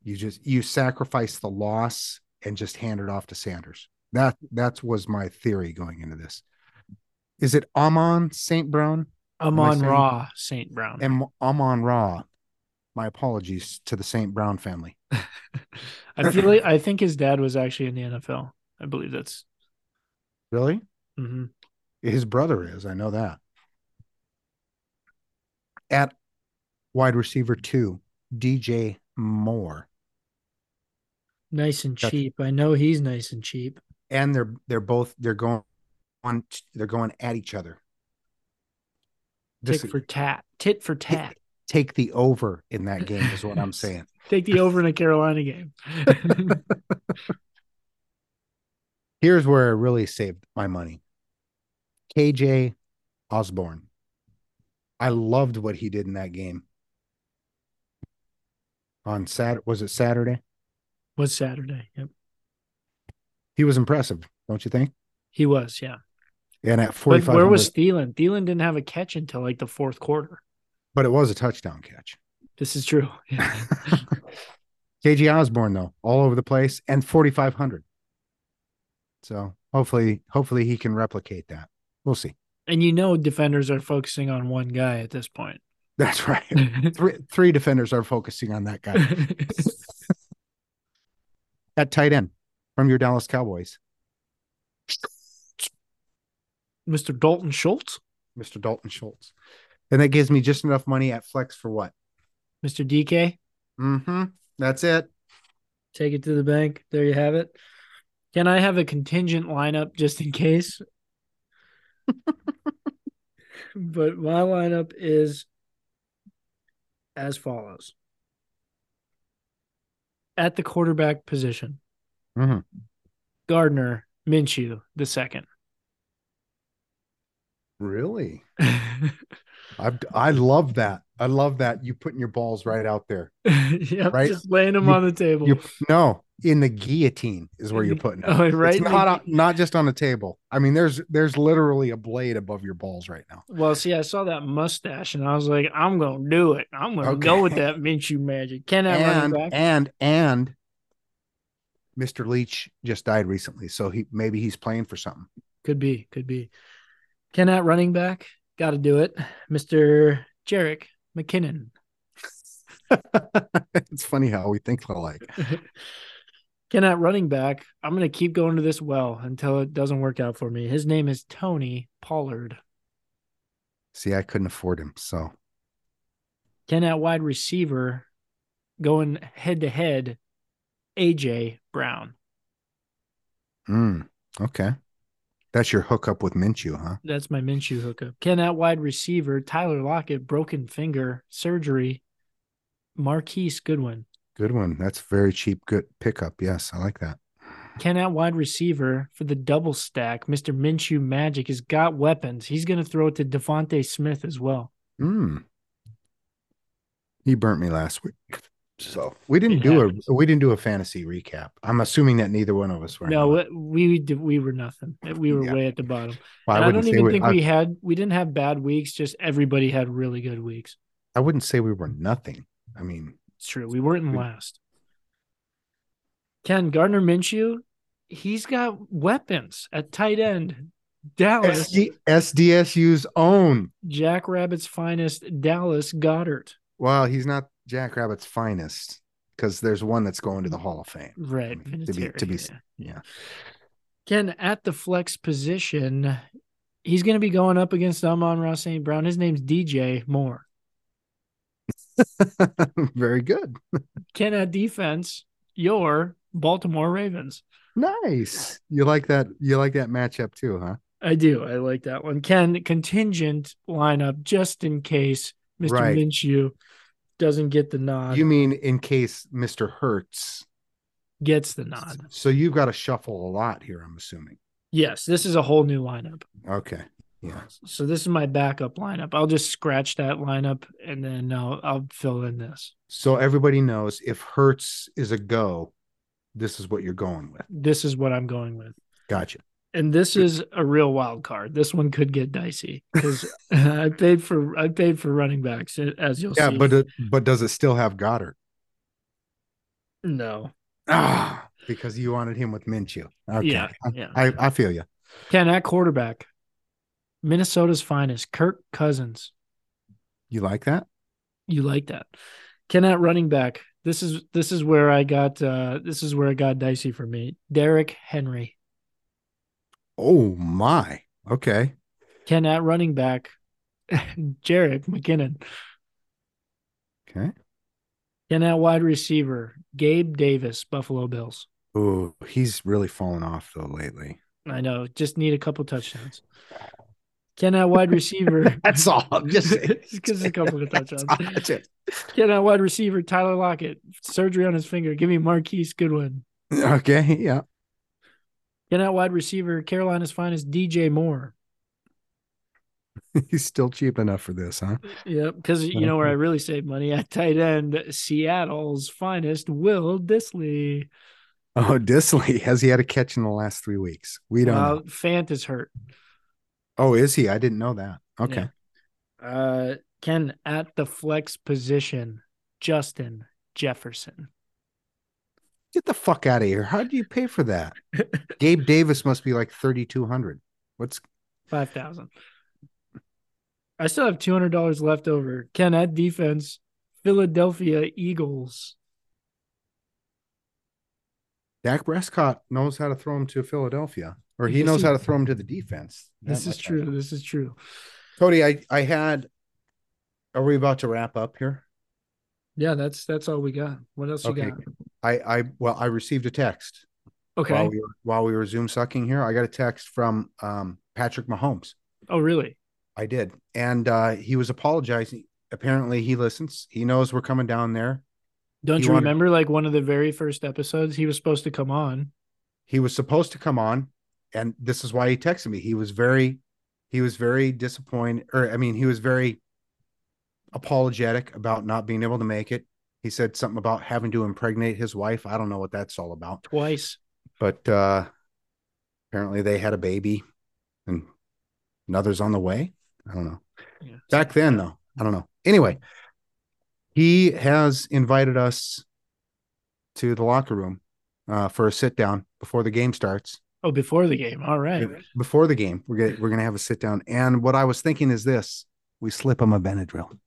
You just you sacrifice the loss and just hand it off to Sanders. That that was my theory going into this. Is it Amon St. Brown? Amon Ra St. Brown. Am Amon Ra. My apologies to the St. Brown family. I feel like I think his dad was actually in the NFL. I believe that's really. Mm-hmm. His brother is. I know that. At wide receiver two, DJ Moore. Nice and cheap. I know he's nice and cheap. And they're they're both they're going on they're going at each other. This, Tick for tat. Tit for tat. Take the over in that game is what I'm saying. take the over in a Carolina game. Here's where I really saved my money. KJ Osborn. I loved what he did in that game. On Saturday, was it Saturday? Was Saturday. Yep. He was impressive, don't you think? He was, yeah. And at 45. Where was Thielen? Thielen didn't have a catch until like the fourth quarter. But it was a touchdown catch. This is true. KJ Osborn, though, all over the place and 4,500. So hopefully, hopefully he can replicate that. We'll see. And you know, defenders are focusing on one guy at this point. That's right. three, three defenders are focusing on that guy. at tight end from your Dallas Cowboys. Mr. Dalton Schultz. Mr. Dalton Schultz. And that gives me just enough money at flex for what? Mr. DK. Mm-hmm. That's it. Take it to the bank. There you have it. Can I have a contingent lineup just in case? but my lineup is as follows. At the quarterback position, Mhm. Gardner Minshew the second. Really? I I love that. I love that you putting your balls right out there. yep, Right? just laying them You- on the table. You no, in the guillotine is where you're putting it. Oh, right. It's in the- not not just on the table. I mean, there's there's literally a blade above your balls right now. Well, see, I saw that mustache and I was like, I'm gonna do it. I'm gonna Okay. go with that Minshew magic. Can I run back? and and Mr. Leach just died recently, so he maybe he's playing for something. Could be, could be. Can that running back? Got to do it, Mister Jerick McKinnon. it's funny how we think alike. Can that running back? I'm gonna keep going to this well until it doesn't work out for me. His name is Tony Pollard. See, I couldn't afford him, so Can that wide receiver going head to head? AJ Brown. mm, okay. That's your hookup with Minshew, huh? That's my Minshew hookup. Can that wide receiver, Tyler Lockett, broken finger surgery, Marquise Goodwin. Good one. That's very cheap, good pickup. Yes, I like that. Can that wide receiver for the double stack, Mr. Minshew Magic, has got weapons. He's going to throw it to DeVonta Smith as well. Mm. He burnt me last week. So we didn't It do happens. a we didn't do a fantasy recap. I'm assuming that neither one of us were. No, we we, we were nothing. We were Yeah. way at the bottom. Well, And I, don't say even think I, we had we didn't have bad weeks. Just everybody had really good weeks. I wouldn't say we were nothing. I mean, It's true. We weren't in last. Ken Gardner Minshew, he's got weapons at tight end. Dallas, SD, SDSU's own. Jackrabbit's finest, Dallas Goedert. Well, he's not Jackrabbit's finest because there's one that's going to the Hall of Fame. Right. I mean, to be to be yeah. Ken at the flex position, he's going to be going up against Amon-Ra St. Brown. His name's DJ Moore. Very good. Ken at defense, your Baltimore Ravens. Nice. You like that? You like that matchup too, huh? I do. I like that one. Ken, contingent lineup just in case Mr. Right. Minshew doesn't get the nod, You mean in case Mr. Hurts? gets the nod. So you've got to shuffle a lot here. I'm assuming. Yes, this is a whole new lineup. Okay. Yeah. So this is my backup lineup. I'll just scratch that lineup and then I'll, I'll fill in this. So everybody knows if Hurts is a go, this is what you're going with. This is what I'm going with. Gotcha. And this is a real wild card. This one could get dicey because I paid for I paid for running backs as you'll Yeah, see. Yeah, but it, but does it still have Goedert? no, Ah, because you wanted him with Minshew. Okay. Yeah, yeah. I, I feel you. Ken at quarterback, Minnesota's finest, Kirk Cousins. You like that? You like that? Ken at running back. This is this is where I got uh this is where it got dicey for me. Derrick Henry. Oh my. Okay. Ken at running back, Jerick McKinnon. Okay. Ken at wide receiver, Gabe Davis, Buffalo Bills. Oh, he's really fallen off though lately. I know, just need a couple touchdowns. Ken at wide receiver. That's all. I'm just. Just a couple of touchdowns. That's it. Ken at wide receiver, Tyler Lockett, surgery on his finger. Give me Marquise Goodwin. Okay. Yeah. Ken at wide receiver, Carolina's finest, DJ Moore. He's still cheap enough for this, huh? Yep, because you know where I really save money at tight end, Seattle's finest, Will Dissly. Oh, Dissly. Has he had a catch in the last three weeks? We don't Well, know. Fant is hurt. Oh, is he? I didn't know that. Okay. Uh, Ken at the flex position, Justin Jefferson. Get the fuck out of here. How do you pay for that? Gabe Davis must be like 3,200. What's Five thousand. I still have two hundred dollars left over. Ken at defense, Philadelphia Eagles. Dak Prescott knows how to throw him to Philadelphia, or he knows how to throw him to the defense. This is true. know. This is true. Cody, I, I had. Are we about to wrap up here? Yeah, that's that's all we got. What else you got? I, I, well, I received a text. Okay. while we were while we were Zoom sucking here. I got a text from um, Patrick Mahomes. oh, really? I did, and uh, he was apologizing. Apparently, he listens. He knows we're coming down there. Don't He you wanted- remember like one of the very first episodes he was supposed to come on? He was supposed to come on, and this is why he texted me. He was very, he was very disappointed, or I mean, he was very apologetic about not being able to make it. He said something about having to impregnate his wife. I don't know what that's all about. Twice. but uh apparently they had a baby and another's on the way i don't know Yeah. back then though i don't know anyway he has invited us to the locker room uh for a sit down before the game starts Oh, before the game. All right. before the game we're gonna we're gonna have a sit down and what i was thinking is this we slip him a benadryl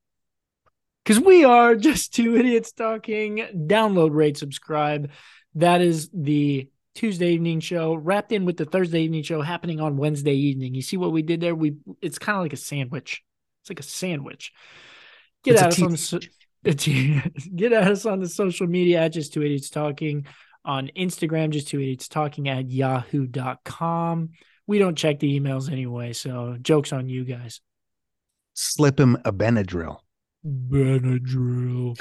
Because we are just two idiots talking. Download, rate, subscribe. That is the Tuesday evening show wrapped in with the Thursday evening show happening on Wednesday evening. You see what we did there? We it's kind of like a sandwich. It's like a sandwich. Get It's at us on the teeth so- it's- get at us on the social media at just two idiots talking on Instagram, just two idiots talking at yahoo.com. We don't check the emails anyway, so jokes on you guys. slip him a benadryl Benadryl.